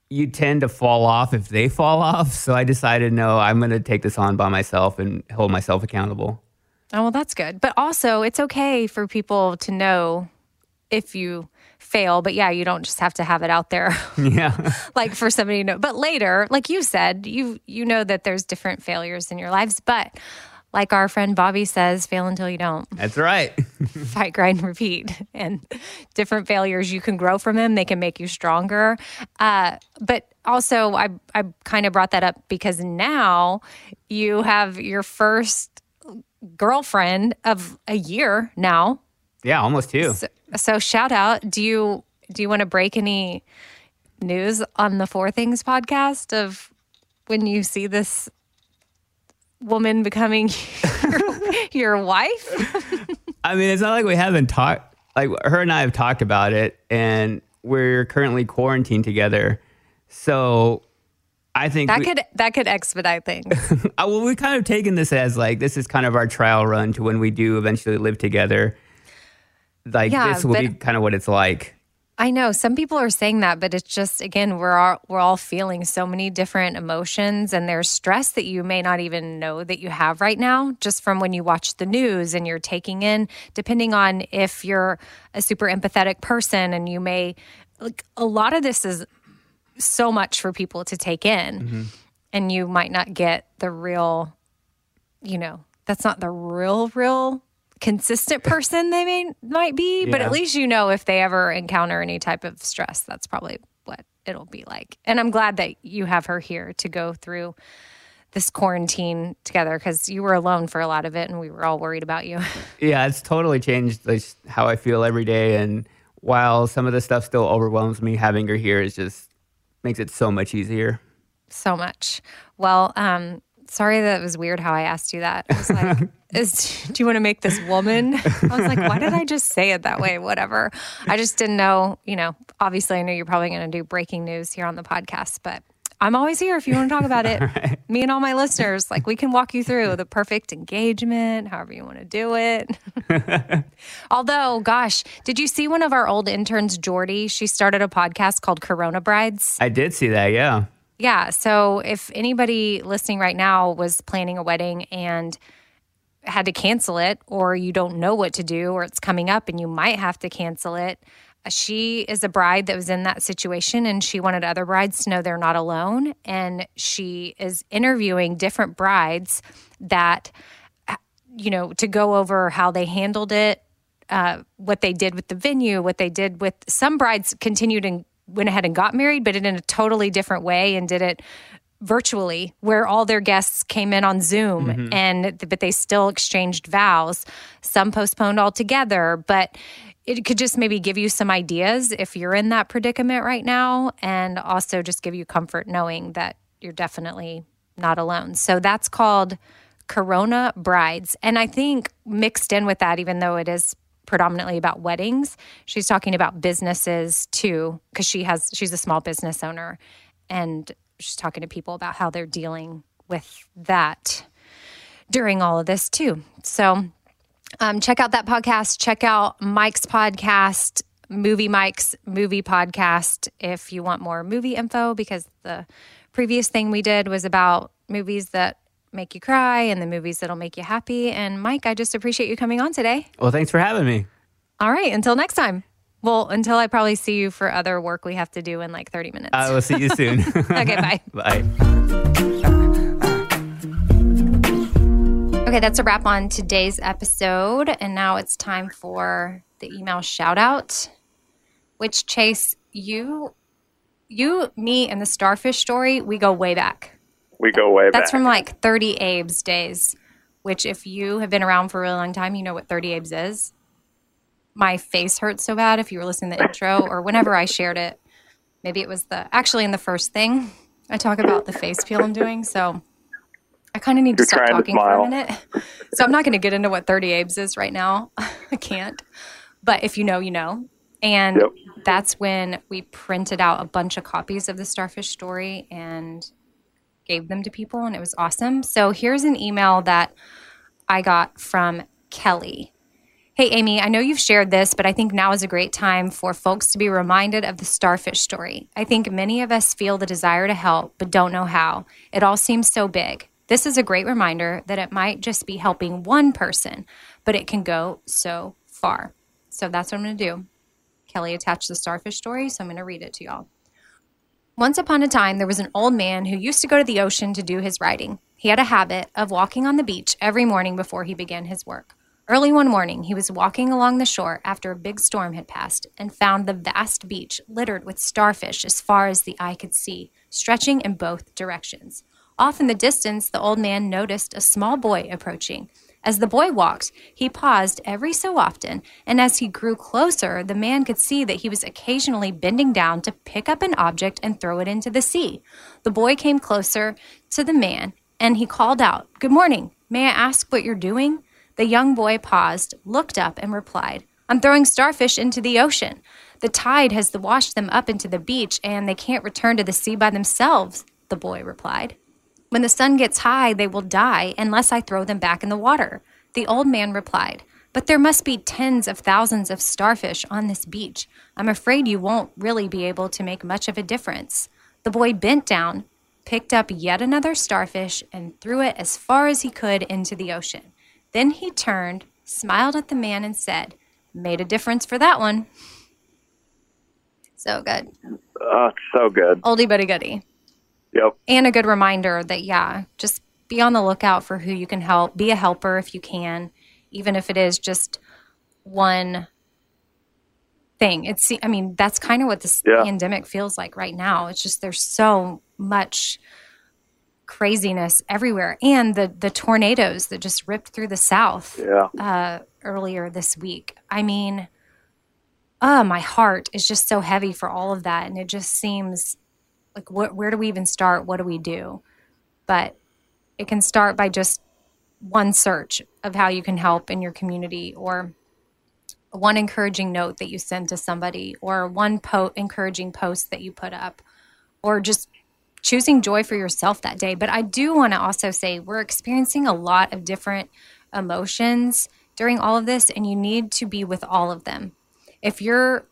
you tend to fall off if they fall [laughs] off. So I decided, no, I'm going to take this on by myself and hold myself accountable. Oh, well, that's good. But also, it's okay for people to know if you fail. But yeah, you don't just have to have it out there. [laughs] Yeah. like for somebody to know. But later, like you said, you you know that there's different failures in your lives. But like our friend Bobby says, fail until you don't. That's right. [laughs] Fight, grind, repeat. And different failures, you can grow from them. They can make you stronger. Uh, but also, I, I kind of brought that up because now you have your first girlfriend of a year now. Yeah, almost two. So, so shout out. Do you do you want to break any news on the Four Things podcast of when you see this woman becoming your, [laughs] your wife? [laughs] I mean, it's not like we haven't talked. Like her and I have talked about it, and we're currently quarantined together. So I think that we- could that could expedite things. [laughs] Uh, well, we've kind of taken this as like this is kind of our trial run to when we do eventually live together. Like Yeah, this will be kind of what it's like. I know some people are saying that, but it's just again we're all we're all feeling so many different emotions, and there's stress that you may not even know that you have right now, just from when you watch the news and you're taking in. Depending on if you're a super empathetic person, and you may like a lot of this is so much for people to take in, mm-hmm. and you might not get the real, you know, that's not the real real consistent person they may might be but at least you know if they ever encounter any type of stress that's probably what it'll be like and i'm glad that you have her here to go through this quarantine together because you were alone for a lot of it and we were all worried about you [laughs] Yeah, it's totally changed like, how I feel every day. And while some of the stuff still overwhelms me, having her here is just makes it so much easier. so much well um sorry that it was weird how i asked you that. I was like [laughs] is, do you want to make this woman? [laughs] I was like why did i just say it that way? Whatever. I just didn't know you know obviously i know you're probably going to do breaking news here on the podcast but i'm always here if you want to talk about it. [laughs] Me and all my listeners like we can walk you through the perfect engagement however you want to do it. Although gosh did you see one of our old interns jordy? She started a podcast called corona brides. I did see that. Yeah. Yeah. So if anybody listening right now was planning a wedding and had to cancel it, or you don't know what to do, or it's coming up and you might have to cancel it, uh, she is a bride that was in that situation and she wanted other brides to know they're not alone. And she is interviewing different brides that, uh, you know, to go over how they handled it, uh, what they did with the venue, what they did with some brides continued and went ahead and got married, but in a totally different way and did it virtually where all their guests came in on Zoom mm-hmm. and but they still exchanged vows. Some postponed altogether, but it could just maybe give you some ideas if you're in that predicament right now and also just give you comfort knowing that you're definitely not alone. So that's called Corona Brides. And I think mixed in with that, even though it is predominantly about weddings, she's talking about businesses too, because she has she's a small business owner and she's talking to people about how they're dealing with that during all of this too. So um, check out that podcast. Check out Mike's podcast, Movie Mike's movie podcast, if you want more movie info, because the previous thing we did was about movies that make you cry and the movies that'll make you happy. And Mike, I just appreciate you coming on today. Well, thanks for having me. All right, until next time. Well, until I probably see you for other work we have to do in like 30 minutes. I will see you soon. [laughs] okay, bye. [laughs] Bye. Okay, that's a wrap on today's episode. And now it's time for the email shout out, which Chase, you, you, me, and the starfish story, we go way back. We go way That's back. from like 30 Abe's days, which if you have been around for a really long time, you know what 30 Abe's is. My face hurts so bad if you were listening to the intro or whenever I shared it. Maybe it was the actually in the first thing I talk about the face peel I'm doing. So I kind of need to You're stop trying to talking for a minute. So I'm not going to get into what 30 Abe's is right now. [laughs] I can't. But if you know, you know. And Yep. that's when we printed out a bunch of copies of the Starfish story and gave them to people, and it was awesome. So here's an email that I got from Kelly. Hey, Amy, I know you've shared this, but I think now is a great time for folks to be reminded of the starfish story. I think many of us feel the desire to help, but don't know how. It all seems so big. This is a great reminder that it might just be helping one person, but it can go so far. So that's what I'm going to do. Kelly attached the starfish story, so I'm going to read it to y'all. Once upon a time, there was an old man who used to go to the ocean to do his writing. He had a habit of walking on the beach every morning before he began his work. Early one morning, he was walking along the shore after a big storm had passed and found the vast beach littered with starfish as far as the eye could see, stretching in both directions. Off in the distance, the old man noticed a small boy approaching. As the boy walked, he paused every so often, and as he grew closer, the man could see that he was occasionally bending down to pick up an object and throw it into the sea. The boy came closer to the man and he called out, Good morning. May I ask what you're doing? The young boy paused, looked up, and replied, I'm throwing starfish into the ocean. The tide has washed them up into the beach, and they can't return to the sea by themselves, the boy replied. When the sun gets high, they will die unless I throw them back in the water. The old man replied, But there must be tens of thousands of starfish on this beach. I'm afraid you won't really be able to make much of a difference. The boy bent down, picked up yet another starfish, and threw it as far as he could into the ocean. Then he turned, smiled at the man, and said, Made a difference for that one. So good. Oh, so good. Oldie but a goodie. Yep. and a good reminder that yeah just be on the lookout for who you can help be a helper if you can even if it is just one thing it's i mean that's kind of what this Yeah. pandemic feels like right now it's just there's so much craziness everywhere and the the tornadoes that just ripped through the south Yeah. uh, earlier this week. I mean, uh, my heart is just so heavy for all of that. And it just seems like, wh- where do we even start? What do we do? But it can start by just one search of how you can help in your community or one encouraging note that you send to somebody or one po- encouraging post that you put up or just choosing joy for yourself that day. But I do want to also say we're experiencing a lot of different emotions during all of this, and you need to be with all of them. If you're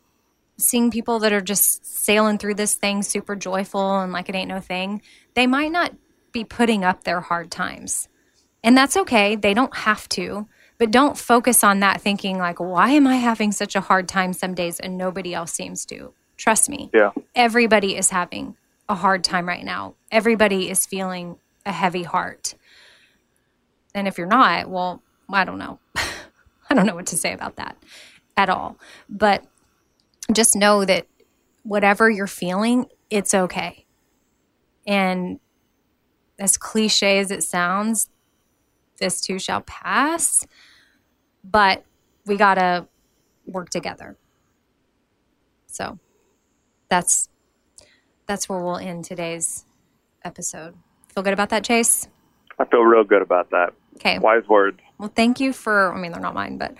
seeing people that are just sailing through this thing super joyful and like it ain't no thing, they might not be putting up their hard times. And that's okay. They don't have to. But don't focus on that thinking, like, why am I having such a hard time some days and nobody else seems to? Trust me Yeah. everybody is having a hard time right now. Everybody is feeling a heavy heart. And if you're not, well, I don't know. [laughs] I don't know what to say about that at all. But just know that whatever you're feeling, it's okay. And as cliche as it sounds, this too shall pass. But we got to work together. So that's that's where we'll end today's episode. Feel good about that, Chase? I feel real good about that. Okay. Wise words. Well, thank you for, I mean, they're not mine, but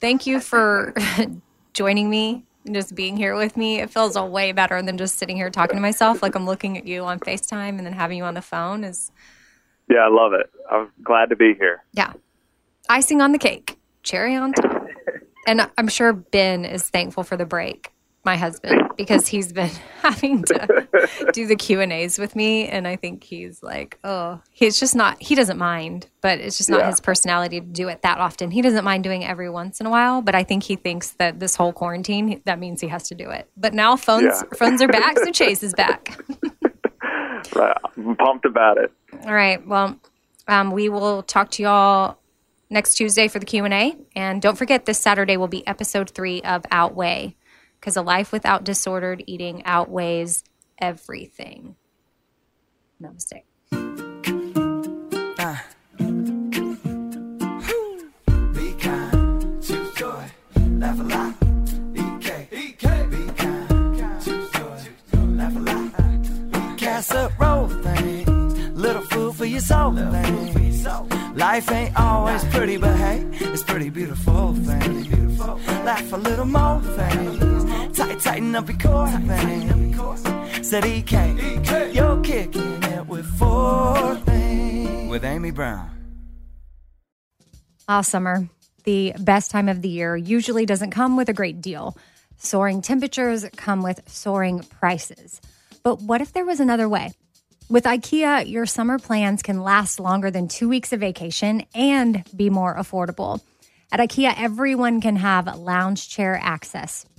thank you for [laughs] joining me and just being here with me. It feels a way better than just sitting here talking to myself. Like I'm looking at you on FaceTime and then having you on the phone is, Yeah, I love it. I'm glad to be here. yeah, icing on the cake, cherry on top. [laughs] And I'm sure Ben is thankful for the break, my husband, because he's been [laughs] having to do the Q and A's with me, and I think he's like, oh, he's just not. He doesn't mind, but it's just not Yeah. his personality to do it that often. He doesn't mind doing it every once in a while, but I think he thinks that this whole quarantine that means he has to do it. But now phones Yeah. phones are back, so [laughs] Chase is back. Right. I'm pumped about it. All right. Well, um, we will talk to y'all next Tuesday for the Q and A, and don't forget this Saturday will be episode three of Outweigh, because a life without disordered eating outweighs everything. Namaste. Uh. Be kind, choose joy, laugh a lot. EK, EK, be kind, choose joy, laugh a lot. Casserole thing, little food for your soul thing. Life ain't always pretty, but hey, it's pretty beautiful thing. Laugh a little more thing, tight, tighten up your core thing. Said EK, you're kicking it with four things. With Amy Brown. All summer, the best time of the year, usually doesn't come with a great deal. Soaring temperatures come with soaring prices. But what if there was another way? With IKEA, your summer plans can last longer than two weeks of vacation and be more affordable. At IKEA, everyone can have lounge chair access.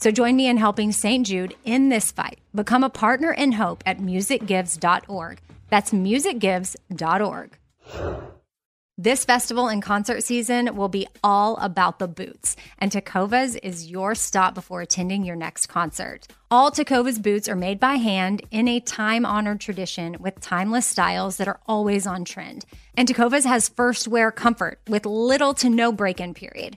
So join me in helping St. Jude in this fight. Become a partner in hope at musicgives.org. That's musicgives.org. This festival and concert season will be all about the boots, and Tecovas is your stop before attending your next concert. All Tecovas boots are made by hand in a time honored tradition with timeless styles that are always on trend. And Tecovas has first wear comfort with little to no break in period.